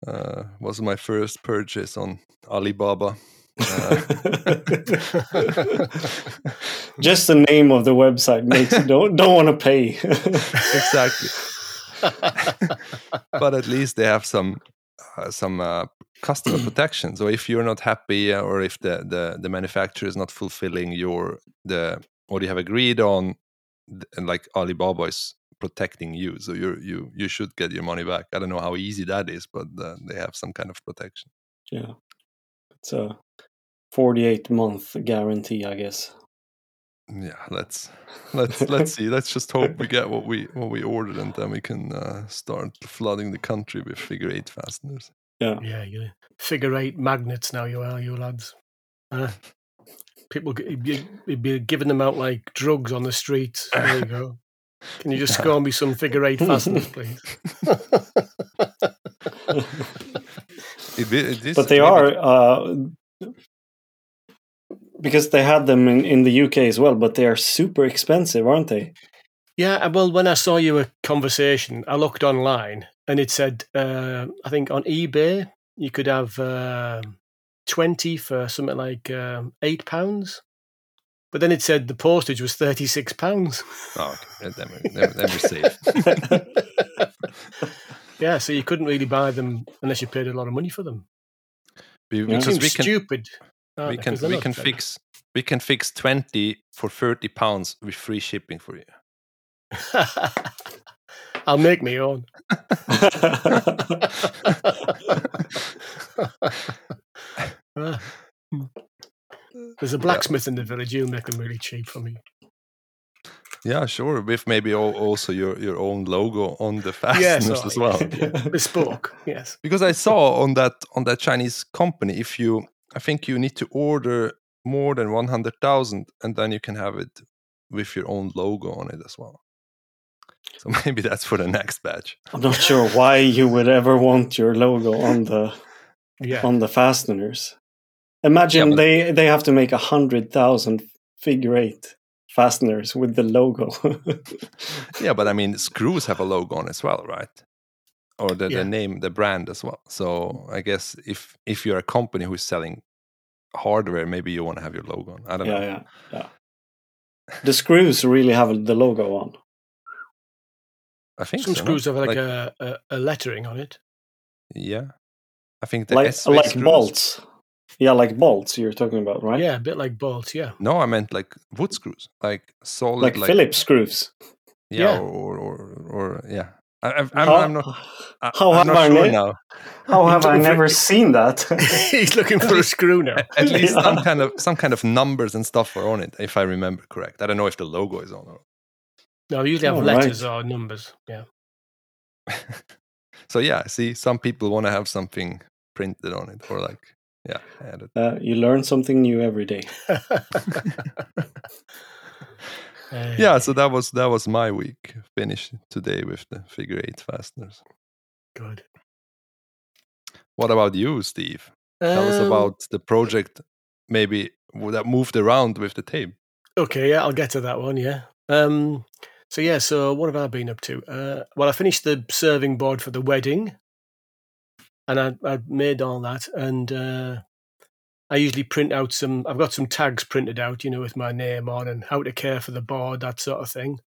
uh, was my first purchase on Alibaba. Uh, Just the name of the website makes you don't don't want to pay. exactly. but at least they have some uh, some uh, customer protection. So if you're not happy uh, or if the, the the manufacturer is not fulfilling your the what you have agreed on, and like Alibaba is protecting you, so you you you should get your money back. I don't know how easy that is, but uh, they have some kind of protection. yeah, it's a forty-eight month guarantee, I guess. Yeah, let's let's let's see. Let's just hope we get what we what we ordered, and then we can uh, start flooding the country with figure eight fasteners. Yeah, yeah, you figure eight magnets now. You are, you lads. Uh, people g- you'd be, you'd be giving them out like drugs on the streets. There you go. Can you just score me some figure eight fasteners, please? It, it is but they are uh, because they had them in, in the UK as well. But they are super expensive, aren't they? Yeah, uh, well, when I saw your conversation, I looked online and it said, uh, I think on eBay, you could have uh, 20 for something like um, £8. But then it said the postage was £36. Oh, okay. Then, we- then, then we're safe. yeah, so you couldn't really buy them unless you paid a lot of money for them. Be- Yeah. Because we can stupid. we they? can we can fix we can fix twenty for thirty pounds with free shipping for you. I'll make my own. Ah. There's a blacksmith in the village. He'll make them really cheap for me. Yeah, sure. With maybe al- also your your own logo on the Yes, fasteners oh, as well. Bespoke, yes. Because I saw on that on that Chinese company, if you, I think you need to order more than one hundred thousand, and then you can have it with your own logo on it as well. So maybe that's for the next batch. I'm not sure why you would ever want your logo on the Yeah. on the fasteners. Imagine but- they they have to make a hundred thousand figure eight fasteners with the logo. Yeah, but I mean, screws have a logo on as well, right? Or the, Yeah. the name, the brand as well. So I guess if if you're a company who's selling hardware, maybe you want to have your logo on. I don't yeah, know. yeah, yeah. The screws really have the logo on. I think Some so, no? screws have like, a, a, a lettering on it. yeah. I think the like S-way like screws- bolts. Yeah, like bolts you're talking about, right? Yeah, a bit like bolts. Yeah. No, I meant like wood screws, like solid, like, Phillips screws. Yeah, Yeah. Or, or or yeah. I, I'm, I'm, how, I'm not. I, how I'm have not I sure ne- now. how have I looking for- never seen that? He's looking for a screw now. At least Yeah. some kind of some kind of numbers and stuff are on it, if I remember correct. I don't know if the logo is on. Or... No, we usually have Oh, letters right. or numbers. Yeah. So yeah, see, some people want to have something printed on it, or like yeah, added. uh, you learn something new every day. Yeah, so that was that was my week. Finished today with the figure eight fasteners. Good. What about you, Steve? Tell us Um, about the project. Maybe that moved around with the tape. Okay, yeah, I'll get to that one. Yeah. Um. So yeah, so what have I been up to? Uh, well, I finished the serving board for the wedding, and I I made all that, and uh, I usually print out some. I've got some tags printed out, you know, with my name on and how to care for the board, that sort of thing.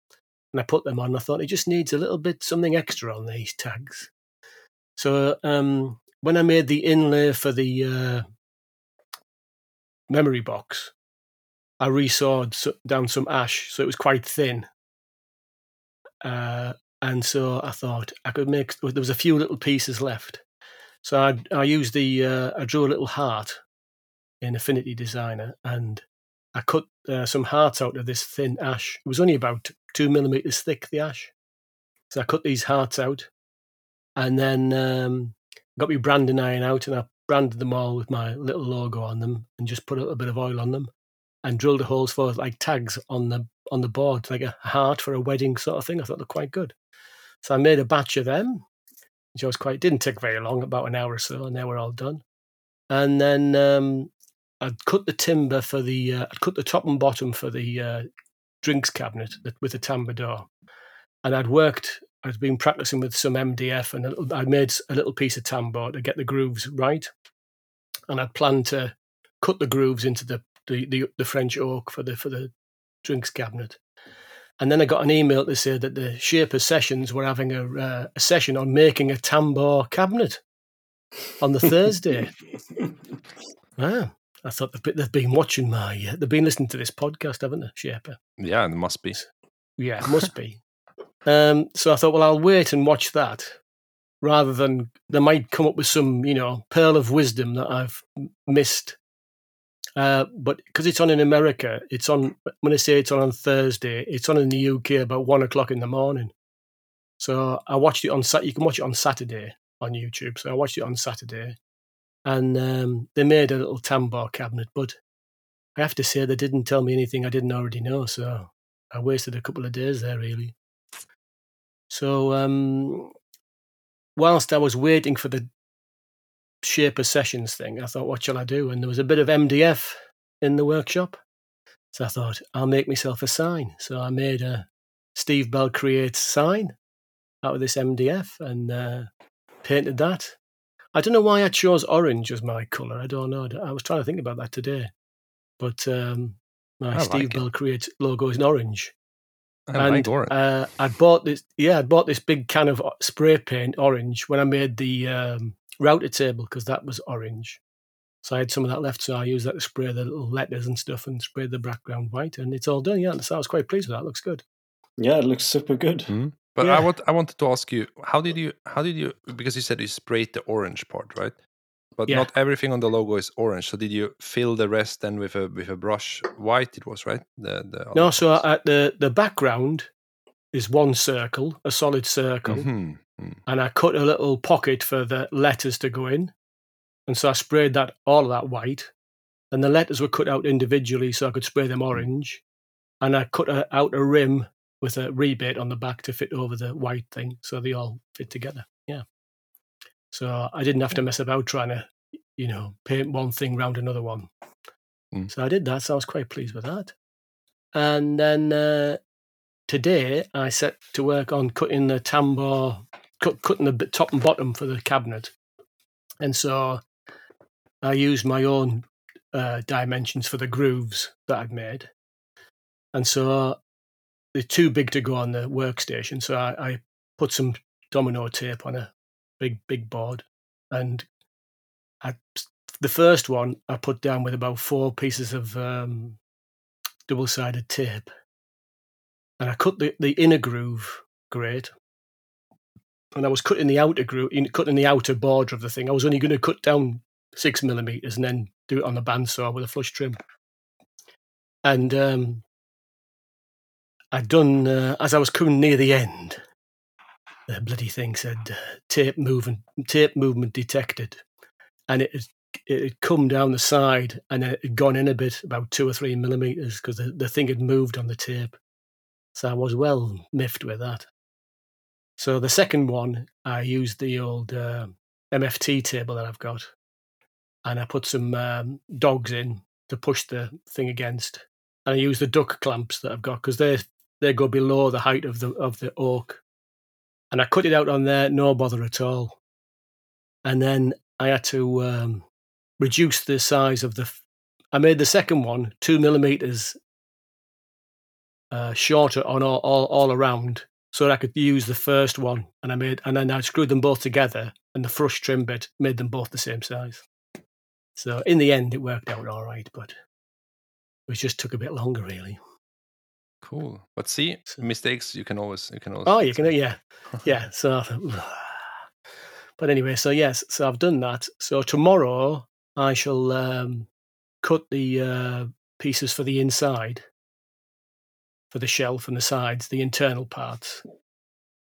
And I put them on. I thought it just needs a little bit something extra on these tags. So um, when I made the inlay for the uh, memory box, I resawed down some ash, so it was quite thin. Uh, and so I thought I could make. There was a few little pieces left, so I I used the uh, I drew a little heart in Affinity Designer, and I cut uh, some hearts out of this thin ash. It was only about two millimeters thick, the ash. So I cut these hearts out, and then um, got my branding iron out, and I branded them all with my little logo on them, and just put a little bit of oil on them, and drilled the holes for like tags on the on the board, like a heart for a wedding sort of thing. I thought they're quite good. So I made a batch of them, which was quite didn't take very long, about an hour or so, and they were all done. And then um, I'd cut the timber for the uh, I'd cut the top and bottom for the uh, drinks cabinet with the tambour door, and I'd worked. I'd been practicing with some MDF, and a little, I made a little piece of tambour to get the grooves right, and I'd planned to cut the grooves into the the, the, the French oak for the for the drinks cabinet. And then I got an email to say that the Shaper Sessions were having a, uh, a session on making a tambour cabinet on the Thursday. wow. I thought they've been, they've been watching my, uh, they've been listening to this podcast, haven't they, Shaper? Yeah, it must be. Yeah, it must be. Um, so I thought, well, I'll wait and watch that rather than they might come up with some, you know, pearl of wisdom that I've missed. Uh, but because it's on in America, it's on, when I say it's on on Thursday, it's on in the UK about one o'clock in the morning. So I watched it on. You can watch it on Saturday on YouTube. So I watched it on Saturday, and um, they made a little tambour cabinet. But I have to say they didn't tell me anything I didn't already know. So I wasted a couple of days there, really. So um, whilst I was waiting for the Shaper Sessions thing, I thought, what shall I do? And there was a bit of MDF in the workshop. So I thought, I'll make myself a sign. So I made a Steve Bell Creates sign out of this MDF and uh, painted that. I don't know why I chose orange as my colour. I don't know. I was trying to think about that today. But um, my I Steve like it. Bell Creates logo is in orange I like orange. uh, I bought this. Yeah, I bought this big can of spray paint orange when I made the um, router table because that was orange. So I had some of that left, so I used that to spray the little letters and stuff and spray the background white, and it's all done. Yeah, so I was quite pleased with that. Looks good. Yeah, it looks super good. But Yeah. I want I wanted to ask you how did you how did you because you said you sprayed the orange part right, but Yeah. not everything on the logo is orange. So did you fill the rest then with a with a brush white? It was right. The the No, so parts? the the background is one circle, a solid circle, Mhm, mm. and I cut a little pocket for the letters to go in, and so I sprayed that all of that white, and the letters were cut out individually so I could spray them orange, and I cut a, out a rim with a rebate on the back to fit over the white thing, so they all fit together. Yeah, so I didn't have to mess about trying to, you know, paint one thing round another one. Mm. So I did that. So I was quite pleased with that, and then. Uh, today I set to work on cutting the tambour, cut, cutting the top and bottom for the cabinet, and so I used my own uh, dimensions for the grooves that I'd made, and so they're too big to go on the workstation. So I, I put some domino tape on a big big board and I, the first one I put down with about four pieces of um, double sided tape. And I cut the, the inner groove great. And I was cutting the outer groove, cutting the outer border of the thing. I was only going to cut down six millimeters and then do it on the bandsaw with a flush trim. And um, I'd done, uh, as I was coming near the end, the bloody thing said uh, tape movement, tape movement detected. And it had, it had come down the side and it had gone in a bit, about two or three millimeters, because the, the thing had moved on the tape. So I was well miffed with that. So the second one, I used the old uh, MFT table that I've got, and I put some um, dogs in to push the thing against, and I used the duck clamps that I've got because they they go below the height of the of the oak, and I cut it out on there, no bother at all, and then I had to um, reduce the size of the. I made the second one two millimeters uh, shorter on all, all all around so I could use the first one. And I made, and then I screwed them both together, and the flush trim bit made them both the same size. So in the end, it worked out all right, but it just took a bit longer, really. Cool. But see, so, mistakes you can always you can always. Oh, you can, yeah, yeah. So, but anyway, so yes, so I've done that. So tomorrow I shall um, cut the uh, pieces for the inside for the shelf and the sides, the internal parts,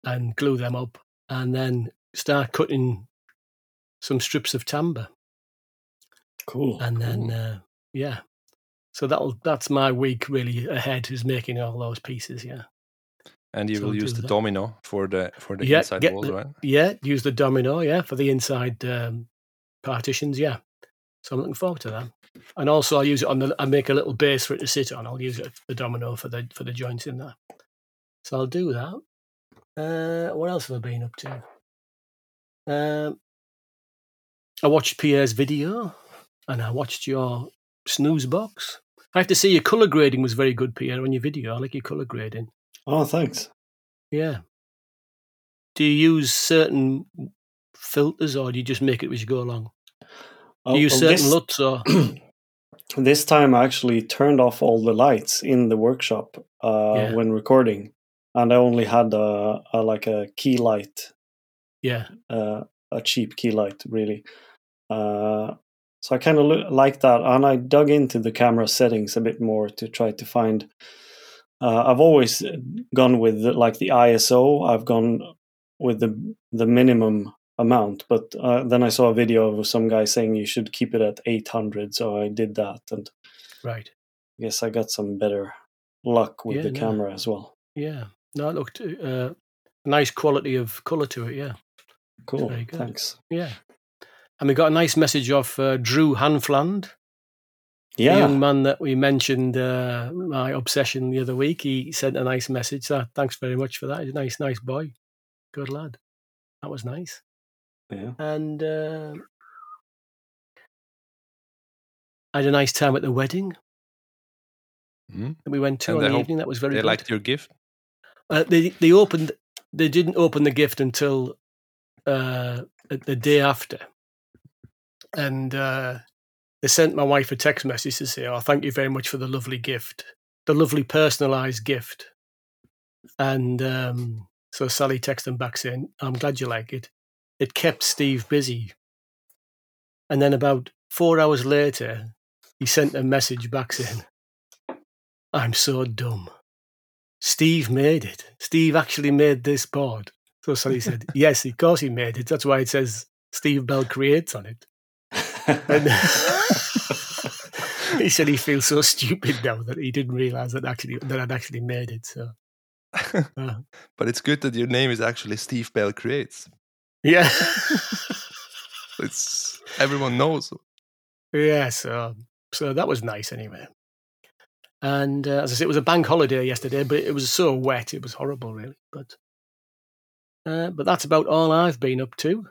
and glue them up, and then start cutting some strips of timber. Cool. And then, cool. Uh, yeah. So that'll that's my week really ahead is making all those pieces. Yeah. And you so will use the that. domino for the for the yeah, inside walls, the, right? Yeah, use the domino, yeah, for the inside um, partitions, yeah. So I'm looking forward to that. And also, I'll use it on the. I make a little base for it to sit on. I'll use it the domino for the for the joints in there. So I'll do that. Uh, what else have I been up to? Um, I watched Pierre's video, and I watched your snus box. I have to say your color grading was very good, Pierre, on your video. I like your color grading. Oh, thanks. Yeah. Do you use certain filters, or do you just make it as you go along? Do you use certain this, or? this time I actually turned off all the lights in the workshop uh, yeah. when recording, and I only had a, a like a key light. Yeah. Uh, a cheap key light, really. Uh, so I kind of lo- like that, and I dug into the camera settings a bit more to try to find. Uh, I've always gone with the, like the ISO. I've gone with the the minimum amount. But uh, then I saw a video of some guy saying you should keep it at 800, so I did that, and right. I guess I got some better luck with yeah, the no. camera as well. Yeah, no, it looked uh, nice quality of color to it. Yeah, cool. Thanks. Yeah, and we got a nice message off uh, Drew Hanfland. Yeah. The young man that we mentioned, uh, my obsession the other week, he sent a nice message. So thanks very much for that. He's a nice, nice boy. Good lad. That was nice. Yeah. And uh, I had a nice time at the wedding mm-hmm. that we went to and on the evening. That was very. They good. liked your gift. Uh, they they opened. They didn't open the gift until uh, the day after, and uh, they sent my wife a text message to say, "Oh, thank you very much for the lovely gift, the lovely personalised gift." And um, so Sally texted them back saying, "I'm glad you like it it kept Steve busy. And then about four hours later, he sent a message back saying, I'm so dumb. Steve made it. Steve actually made this board. So Sally said, Yes, of course he made it. That's why it says Steve Bell creates on it. and he said he feels so stupid now that he didn't realize that actually that I'd actually made it. So, uh, but it's good that your name is actually Steve Bell creates. Yeah. it's everyone knows. Yeah, so so that was nice anyway. And uh, as I said, it was a bank holiday yesterday, but it was so wet, it was horrible, really. But uh, but that's about all I've been up to.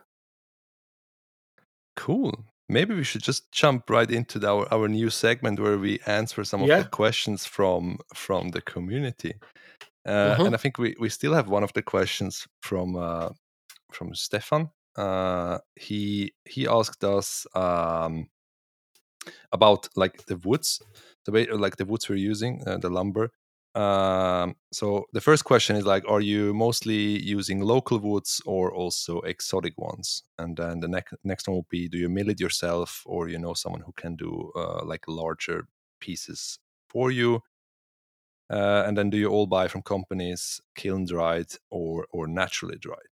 Cool. Maybe we should just jump right into our, our new segment where we answer some of yeah. the questions from from the community. Uh, uh-huh. And I think we, we still have one of the questions from uh, from Stefan. uh, he he asked us um, about like the woods, the way like the woods we're using, uh, the lumber. Um, so the first question is like, are you mostly using local woods or also exotic ones? And then the next next one will be, do you mill it yourself, or you know someone who can do uh, like larger pieces for you? Uh, and then do you all buy from companies kiln dried or or naturally dried?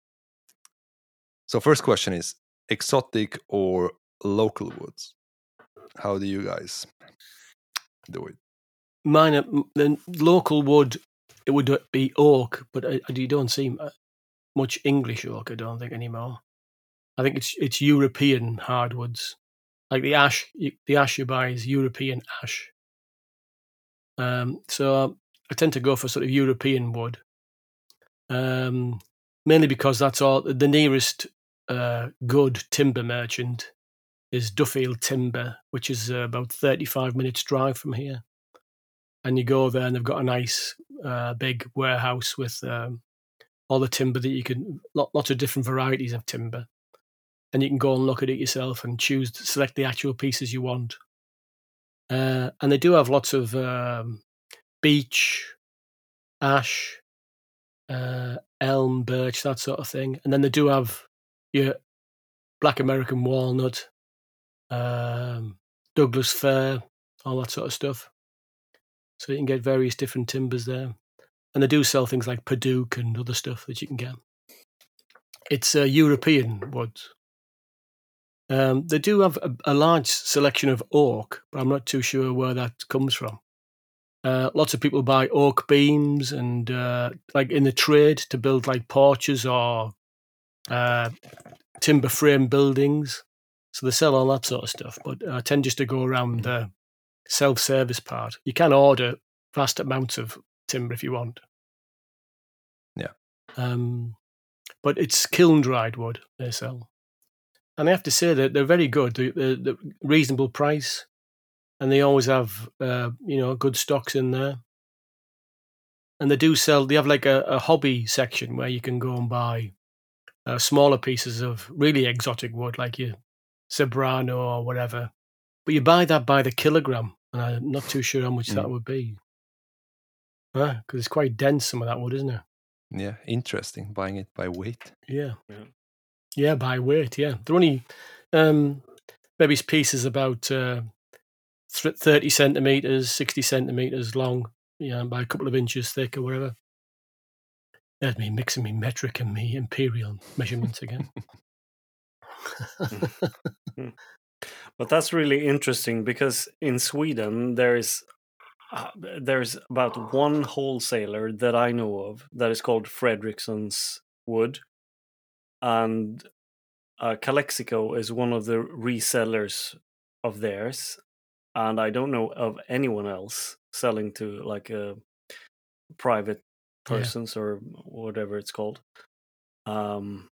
So first question is exotic or local woods? How do you guys do it? Mine, m- the local wood, it would be oak, but you don't see much English oak. I don't think anymore. I think it's it's European hardwoods, like the ash. The ash you buy is European ash. Um, so I tend to go for sort of European wood, um, mainly because that's all the nearest uh, good timber merchant is Duffield Timber, which is uh, about 35 minutes drive from here. And you go there, and they've got a nice uh, big warehouse with um, all the timber that you can, lot, lots of different varieties of timber. And you can go and look at it yourself and choose, select the actual pieces you want. Uh, and they do have lots of um, beech, ash, uh, elm, birch, that sort of thing. And then they do have your black American walnut, um, Douglas fir, all that sort of stuff. So you can get various different timbers there. And they do sell things like padauk and other stuff that you can get. It's uh, European woods. Um, they do have a, a large selection of oak, but I'm not too sure where that comes from. Uh, lots of people buy oak beams and uh, like in the trade to build like porches or uh, timber frame buildings. So they sell all that sort of stuff. But I tend just to go around the self service part. You can order vast amounts of timber if you want. Yeah. Um, but it's kiln dried wood they sell. And I have to say that they're very good. They're, they're, they're reasonable price, and they always have uh, you know good stocks in there. And they do sell. They have like a, a hobby section where you can go and buy uh, smaller pieces of really exotic wood, like your zebrano or whatever. But you buy that by the kilogram, and I'm not too sure how much that Mm. would be. Because it's quite dense, some of that wood, isn't it? Yeah, interesting. Buying it by weight. Yeah. Yeah. Yeah, by weight. Yeah, they're only um, maybe it's pieces about uh, thirty centimeters, sixty centimeters long. Yeah, by a couple of inches thick or whatever. There's me mixing me metric and me imperial measurements again. But that's really interesting because in Sweden there is uh, there's about one wholesaler that I know of that is called Fredriksson's Wood, and uh, Calexico is one of the resellers of theirs, and I don't know of anyone else selling to like a private Yeah. persons or whatever it's called. Um,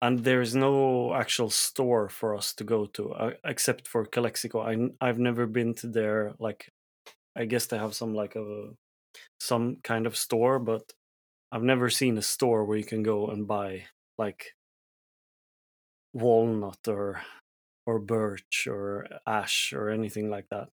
and there's no actual store for us to go to uh, except for Calexico. I've never been to their like. I guess they have some like a some kind of store, but I've never seen a store where you can go and buy like walnut or or birch or ash or anything like that.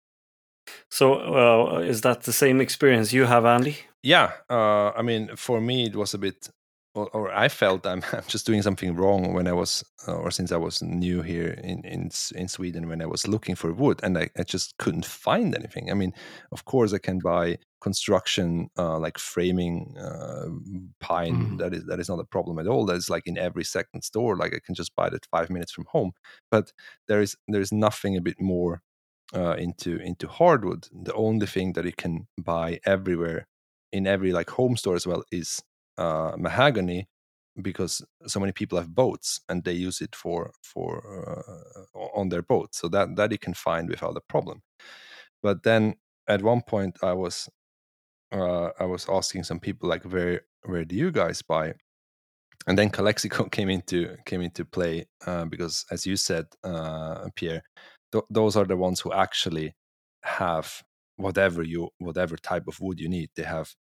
So, uh, is that the same experience you have, Andy? Yeah, uh, I mean, for me, it was a bit, or, or I felt I'm, I'm just doing something wrong when I was, uh, or since I was new here in, in in Sweden, when I was looking for wood, and I, I just couldn't find anything. I mean, of course, I can buy construction uh, like framing uh, pine. Mhm. That is that is not a problem at all. That's like in every second store. Like I can just buy that five minutes from home. But there is there is nothing a bit more uh, into into hardwood. The only thing that you can buy everywhere in every like home store as well is uh, mahogany because so many people have boats and they use it for for uh, on their boat. So that that you can find without a problem. But then at one point i was uh, i was asking some people like where where do you guys buy? And then Calexico came into came into play uh, because as you said uh, pierre th- those are the ones who actually have whatever you whatever type of wood you need. They have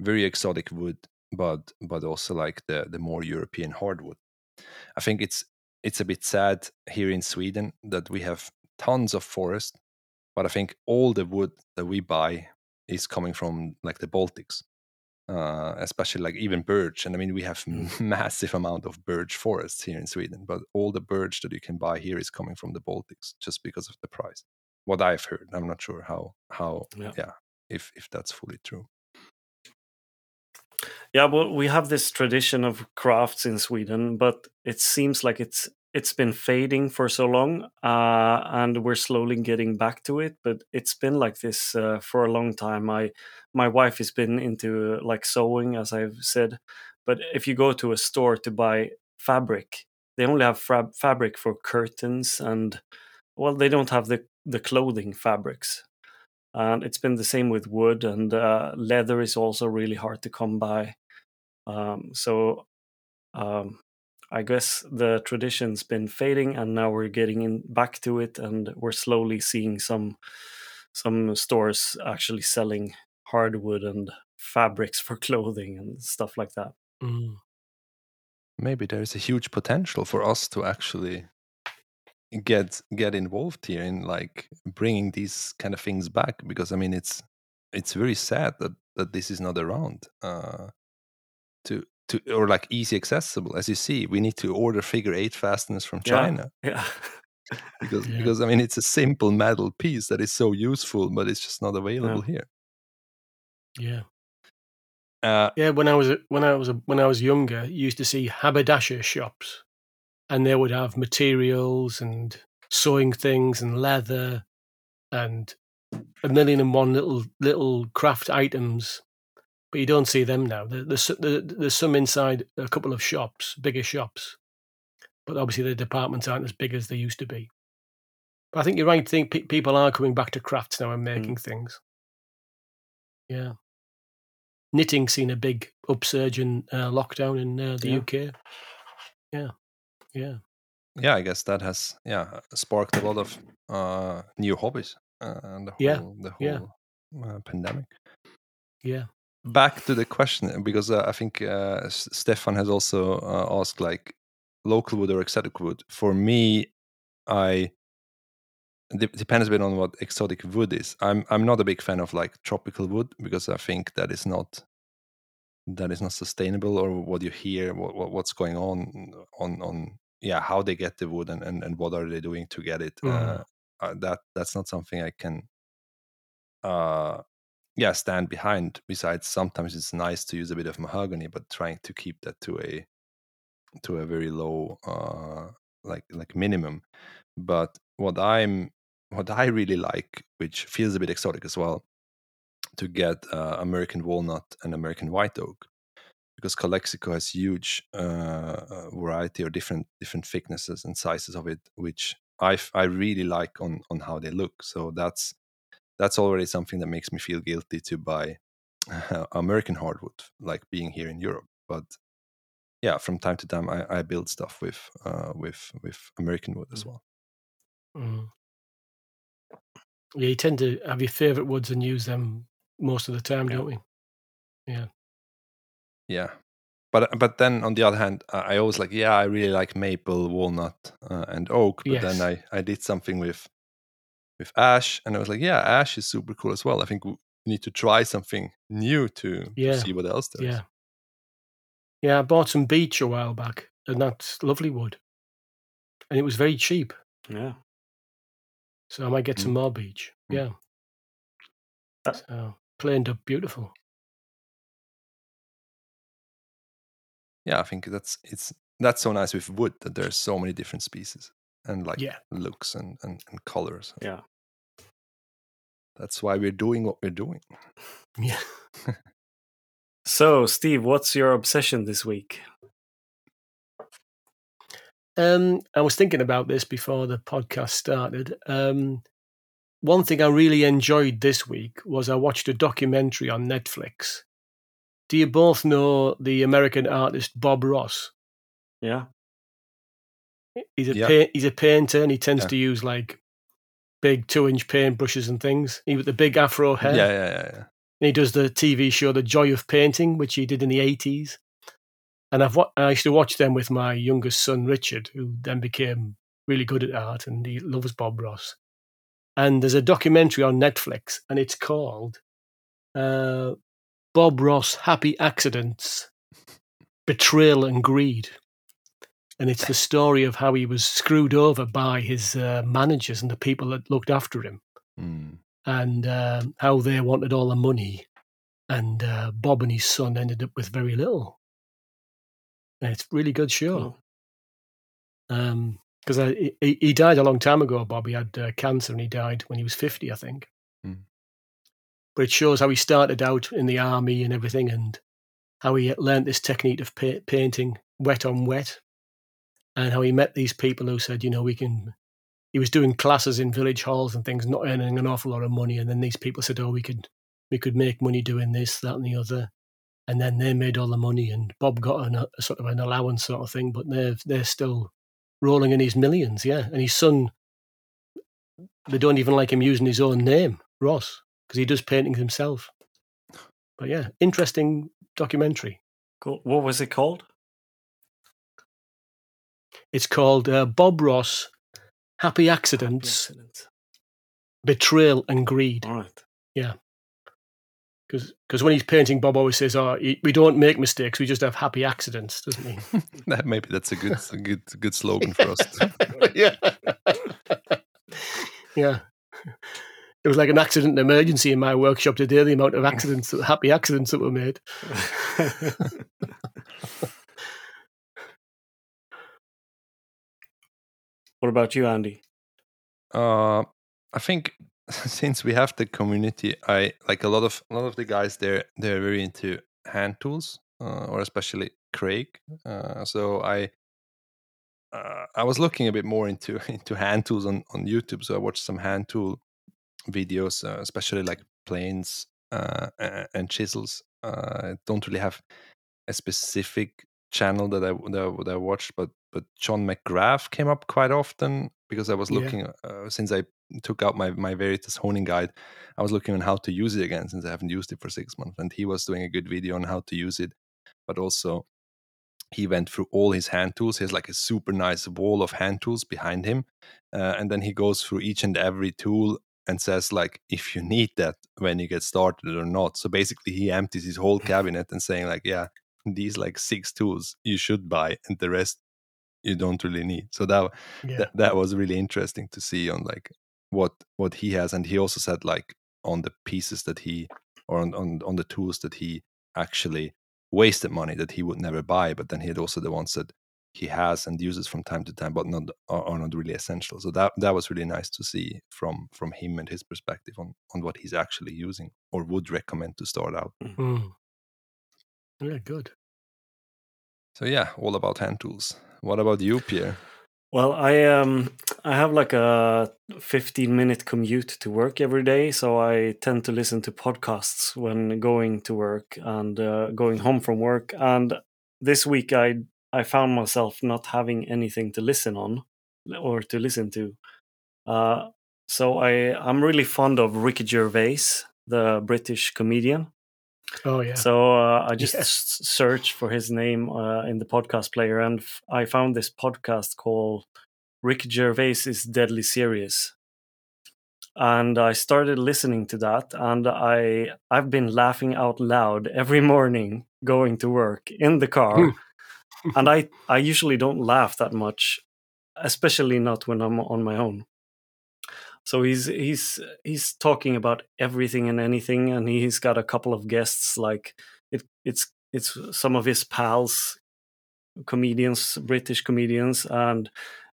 very exotic wood but but also like the the more european hardwood. I think it's it's a bit sad here in Sweden that we have tons of forest, but I think all the wood that we buy is coming from like the Baltics, uh, especially like even birch. And I mean, we have Mm. massive amount of birch forests here in Sweden, but all the birch that you can buy here is coming from the Baltics just because of the price. What I've heard, I'm not sure how how Yeah. yeah if if that's fully true. Yeah, well, we have this tradition of crafts in Sweden, but it seems like it's it's been fading for so long, uh, and we're slowly getting back to it. But it's been like this uh, for a long time. My my wife has been into uh, like sewing, as I've said. But if you go to a store to buy fabric, they only have fab- fabric for curtains, and well, they don't have the the clothing fabrics. And it's been the same with wood and uh, leather is also really hard to come by. Um, so um, I guess the tradition's been fading, and now we're getting in back to it, and we're slowly seeing some some stores actually selling hardwood and fabrics for clothing and stuff like that. Mm. maybe there's a huge potential for us to actually get get involved here in like bringing these kind of things back because i mean it's it's very sad that that this is not around uh to to or like easy accessible as you see we need to order figure eight fasteners from china Yeah, because Yeah. because i mean it's a simple metal piece that is so useful but it's just not available here Yeah. uh Yeah, when I was when I was when I was younger, you used to see haberdasher shops, and they would have materials and sewing things and leather and a million and one little little craft items. But you don't see them now. There- There's there's some inside a couple of shops, bigger shops, but obviously the departments aren't as big as they used to be. But I think you're right. Think pe- people are coming back to crafts now and making things. Yeah. Knitting's seen a big upsurge in uh, lockdown in uh, the Yeah. UK. Yeah. Yeah. yeah i guess that has yeah sparked a lot of uh new hobbies uh, and the whole Yeah, the yeah. whole uh, pandemic Yeah. Back to the question because uh, I think uh, Stefan has also uh, asked like local wood or exotic wood. For me, I it depends a bit on what exotic wood is. I'm I'm not a big fan of like tropical wood because I think that is not that is not sustainable or what you hear what, what what's going on on on yeah how they get the wood and and, and what are they doing to get it uh, uh, that that's not something I can uh yeah stand behind besides sometimes it's nice to use a bit of mahogany but trying to keep that to a to a very low uh like like minimum but what i'm what i really like which feels a bit exotic as well to get uh, american walnut and american white oak because Calexico has huge uh, uh, variety or different different thicknesses and sizes of it, which I I really like on on how they look. So that's that's already something that makes me feel guilty to buy American hardwood, like being here in Europe. But yeah, from time to time, I, I build stuff with uh, with with American wood as well. Mm. Yeah, you tend to have your favourite woods and use them most of the time, Yeah. don't we? Yeah. Yeah. But but then on the other hand, I I always like yeah I really like maple, walnut, uh, and oak. But Yes. then I I did something with with ash, and I was like yeah ash is super cool as well. I think we need to try something new to, to see what else there is. Yeah. Yeah, I bought some beech a while back, and that's lovely wood. And it was very cheap. yeah. So I might get some more beech. Mm. Yeah. Uh, So planed up beautiful. yeah, I think that's it's that's so nice with wood that there's so many different species and like Yeah. looks and, and, and colors. Yeah. That's why we're doing what we're doing. Yeah. So, Steve, what's your obsession this week? Um, I was thinking about this before the podcast started. Um, one thing I really enjoyed this week was I watched a documentary on Netflix. Do you both know the American artist Bob Ross? Yeah. He's a Yeah. pa- he's a painter and he tends Yeah. to use like big two inch paint brushes and things. He with the big afro hair. Yeah, yeah, yeah, yeah. And he does the TV show The Joy of Painting, which he did in the eighties. and I've wa- I used to watch them with my youngest son Richard, who then became really good at art, and he loves Bob Ross. And there's a documentary on Netflix, and it's called uh, Bob Ross: Happy Accidents, Betrayal and Greed. And it's the story of how he was screwed over by his uh, managers and the people that looked after him Mm. and um, how they wanted all the money, and uh, Bob and his son ended up with very little. And it's a really good show Cool. because he, he died a long time ago. Bob he had uh, cancer and he died when he was fifty, I think. Mm. But it shows how he started out in the army and everything, and how he learned this technique of pa- painting wet on wet, and how he met these people who said, you know, we can. He was doing classes in village halls and things, not earning an awful lot of money, and then these people said, "Oh, we could, we could make money doing this, that, and the other." And then they made all the money, and Bob got an, a sort of an allowance sort of thing, but they're they're still rolling in his millions, yeah. And his son, they don't even like him using his own name, Ross, because he does paintings himself. But yeah, interesting documentary. Cool. What was it called? It's called uh, Bob Ross: Happy Accidents, Accident. Betrayal and Greed. All right. Yeah. Because when he's painting, Bob always says, "Oh, we don't make mistakes; we just have happy accidents," doesn't he? That maybe that's a good a good good slogan for us. yeah. yeah. It was like an accident and emergency in my workshop today, the amount of accidents, happy accidents that were made. what about you, Andy? Uh, I think since we have the community, I like a lot of a lot of the guys there. They're very into hand tools, uh, or especially Craig. Uh, so I uh, I was looking a bit more into into hand tools on on YouTube. So I watched some hand tool videos, uh, especially like planes uh, and chisels. Uh, I don't really have a specific channel that I that, I- watched, but but John McGrath came up quite often because I was Yeah. looking uh, since I took out my my Veritas honing guide. I was looking on how to use it again since I haven't used it for six months, and he was doing a good video on how to use it, but also he went through all his hand tools. He has like a super nice wall of hand tools behind him, uh, and then he goes through each and every tool and says like if you need that when you get started or not. So basically, he empties his whole cabinet and saying like, yeah, these like six tools you should buy, and the rest you don't really need. So that Yeah. that, that was really interesting to see on like what what he has, and he also said like on the pieces that he or on on, on the tools that he actually wasted money that he would never buy, but then he had also the ones that he has and uses from time to time, but not are, are not really essential. So that that was really nice to see from from him and his perspective on on what he's actually using or would recommend to start out. Mm. Yeah, good. So yeah, all about hand tools. What about you, Pierre? Well, I um I have like a 15 minute commute to work every day, so I tend to listen to podcasts when going to work and uh, going home from work. And this week I I found myself not having anything to listen on or to listen to. Uh, so I I'm really fond of Ricky Gervais, the British comedian. Oh yeah. So uh, I just Yeah. searched for his name uh, in the podcast player, and f- I found this podcast called "Ricky Gervais is Deadly Serious," and I started listening to that, and I I've been laughing out loud every morning going to work in the car, and I I usually don't laugh that much, especially not when I'm on my own. So he's he's he's talking about everything and anything, and he's got a couple of guests. Like it, it's it's some of his pals, comedians, British comedians, and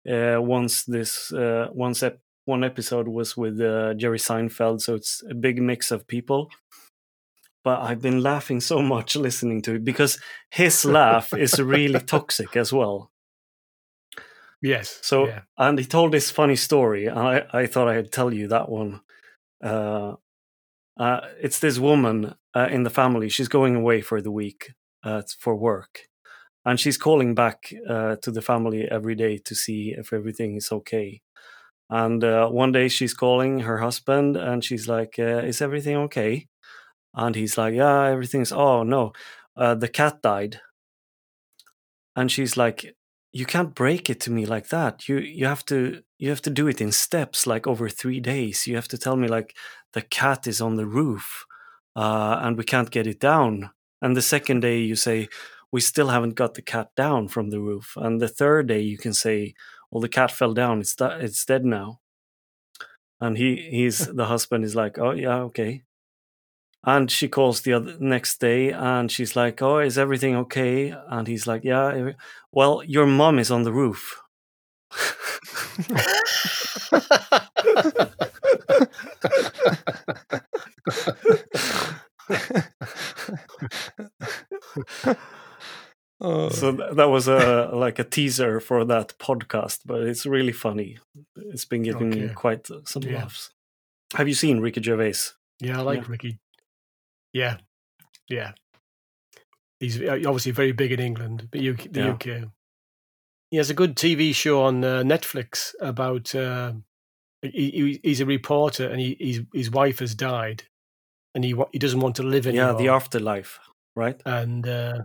uh, once this uh, once ep- one episode was with uh, Jerry Seinfeld. So it's a big mix of people. But I've been laughing so much listening to it because his laugh is really toxic as well. Yes. So, yeah. and he told this funny story, and I, I thought I'd tell you that one. Uh, uh, it's this woman uh, in the family. She's going away for the week uh, for work, and she's calling back uh, to the family every day to see if everything is okay. And uh, one day she's calling her husband, and she's like, uh, "Is everything okay?" And he's like, "Yeah, everything's." Oh no, uh, the cat died. and she's like, "You can't break it to me like that. You you have to you have to do it in steps, like over three days. You have to tell me like the cat is on the roof, uh, and we can't get it down. And the second day you say." We still haven't got the cat down from the roof. And the third day, you can say, "Well, the cat fell down. It's it's dead now." And he he's the husband is like, "Oh yeah, okay." And she calls the other next day and she's like, Oh, is everything okay? And he's like, Yeah, well, your mom is on the roof. Oh, so that was a like a teaser for that podcast, but it's really funny. It's been giving me quite uh, some Yeah. laughs. Have you seen Ricky Gervais? Yeah, I like Yeah. Ricky. Yeah, yeah. He's uh, obviously very big in England, but UK, the Yeah. UK. He has a good TV show on uh, Netflix about. Uh, he, he- he's a reporter, and he, his his wife has died, and he he doesn't want to live anymore. Yeah, the afterlife, right? and uh,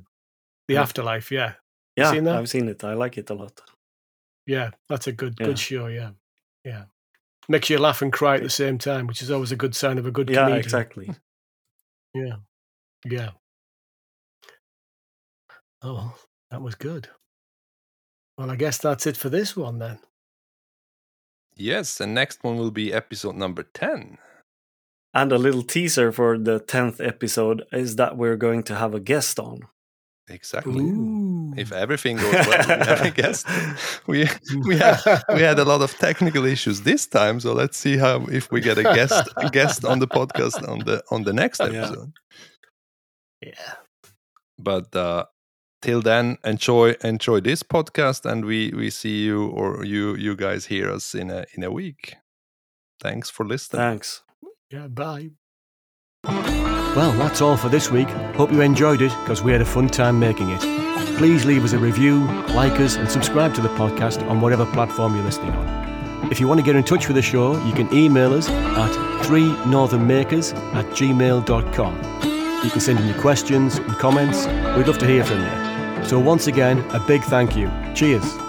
the Yeah. afterlife. Yeah, Yeah, seen that? I've seen it. I like it a lot. yeah, that's a good Yeah. good show. Yeah, yeah. Makes you laugh and cry at the same time, which is always a good sign of a good Yeah, comedian. exactly. Yeah. Yeah. Oh, that was good. Well, I guess that's it for this one then. yes, and next one will be episode number 10. And a little teaser for the 10th episode is that we're going to have a guest on. Exactly. Ooh. If everything goes well, we have a guest. We we had we had a lot of technical issues this time, so let's see how if we get a guest a guest on the podcast on the on the next Yeah. episode. yeah. But uh, till then, enjoy enjoy this podcast, and we we see you or you you guys hear us in a in a week. Thanks for listening. Thanks. Yeah, bye. Well, that's all for this week. Hope you enjoyed it because we had a fun time making it. Please leave us a review, like us, and subscribe to the podcast on whatever platform you're listening on. If you want to get in touch with the show, you can email us at 3northernmakers at gmail.com. You can send in your questions and comments. We'd love to hear from you. So, once again, a big thank you. Cheers.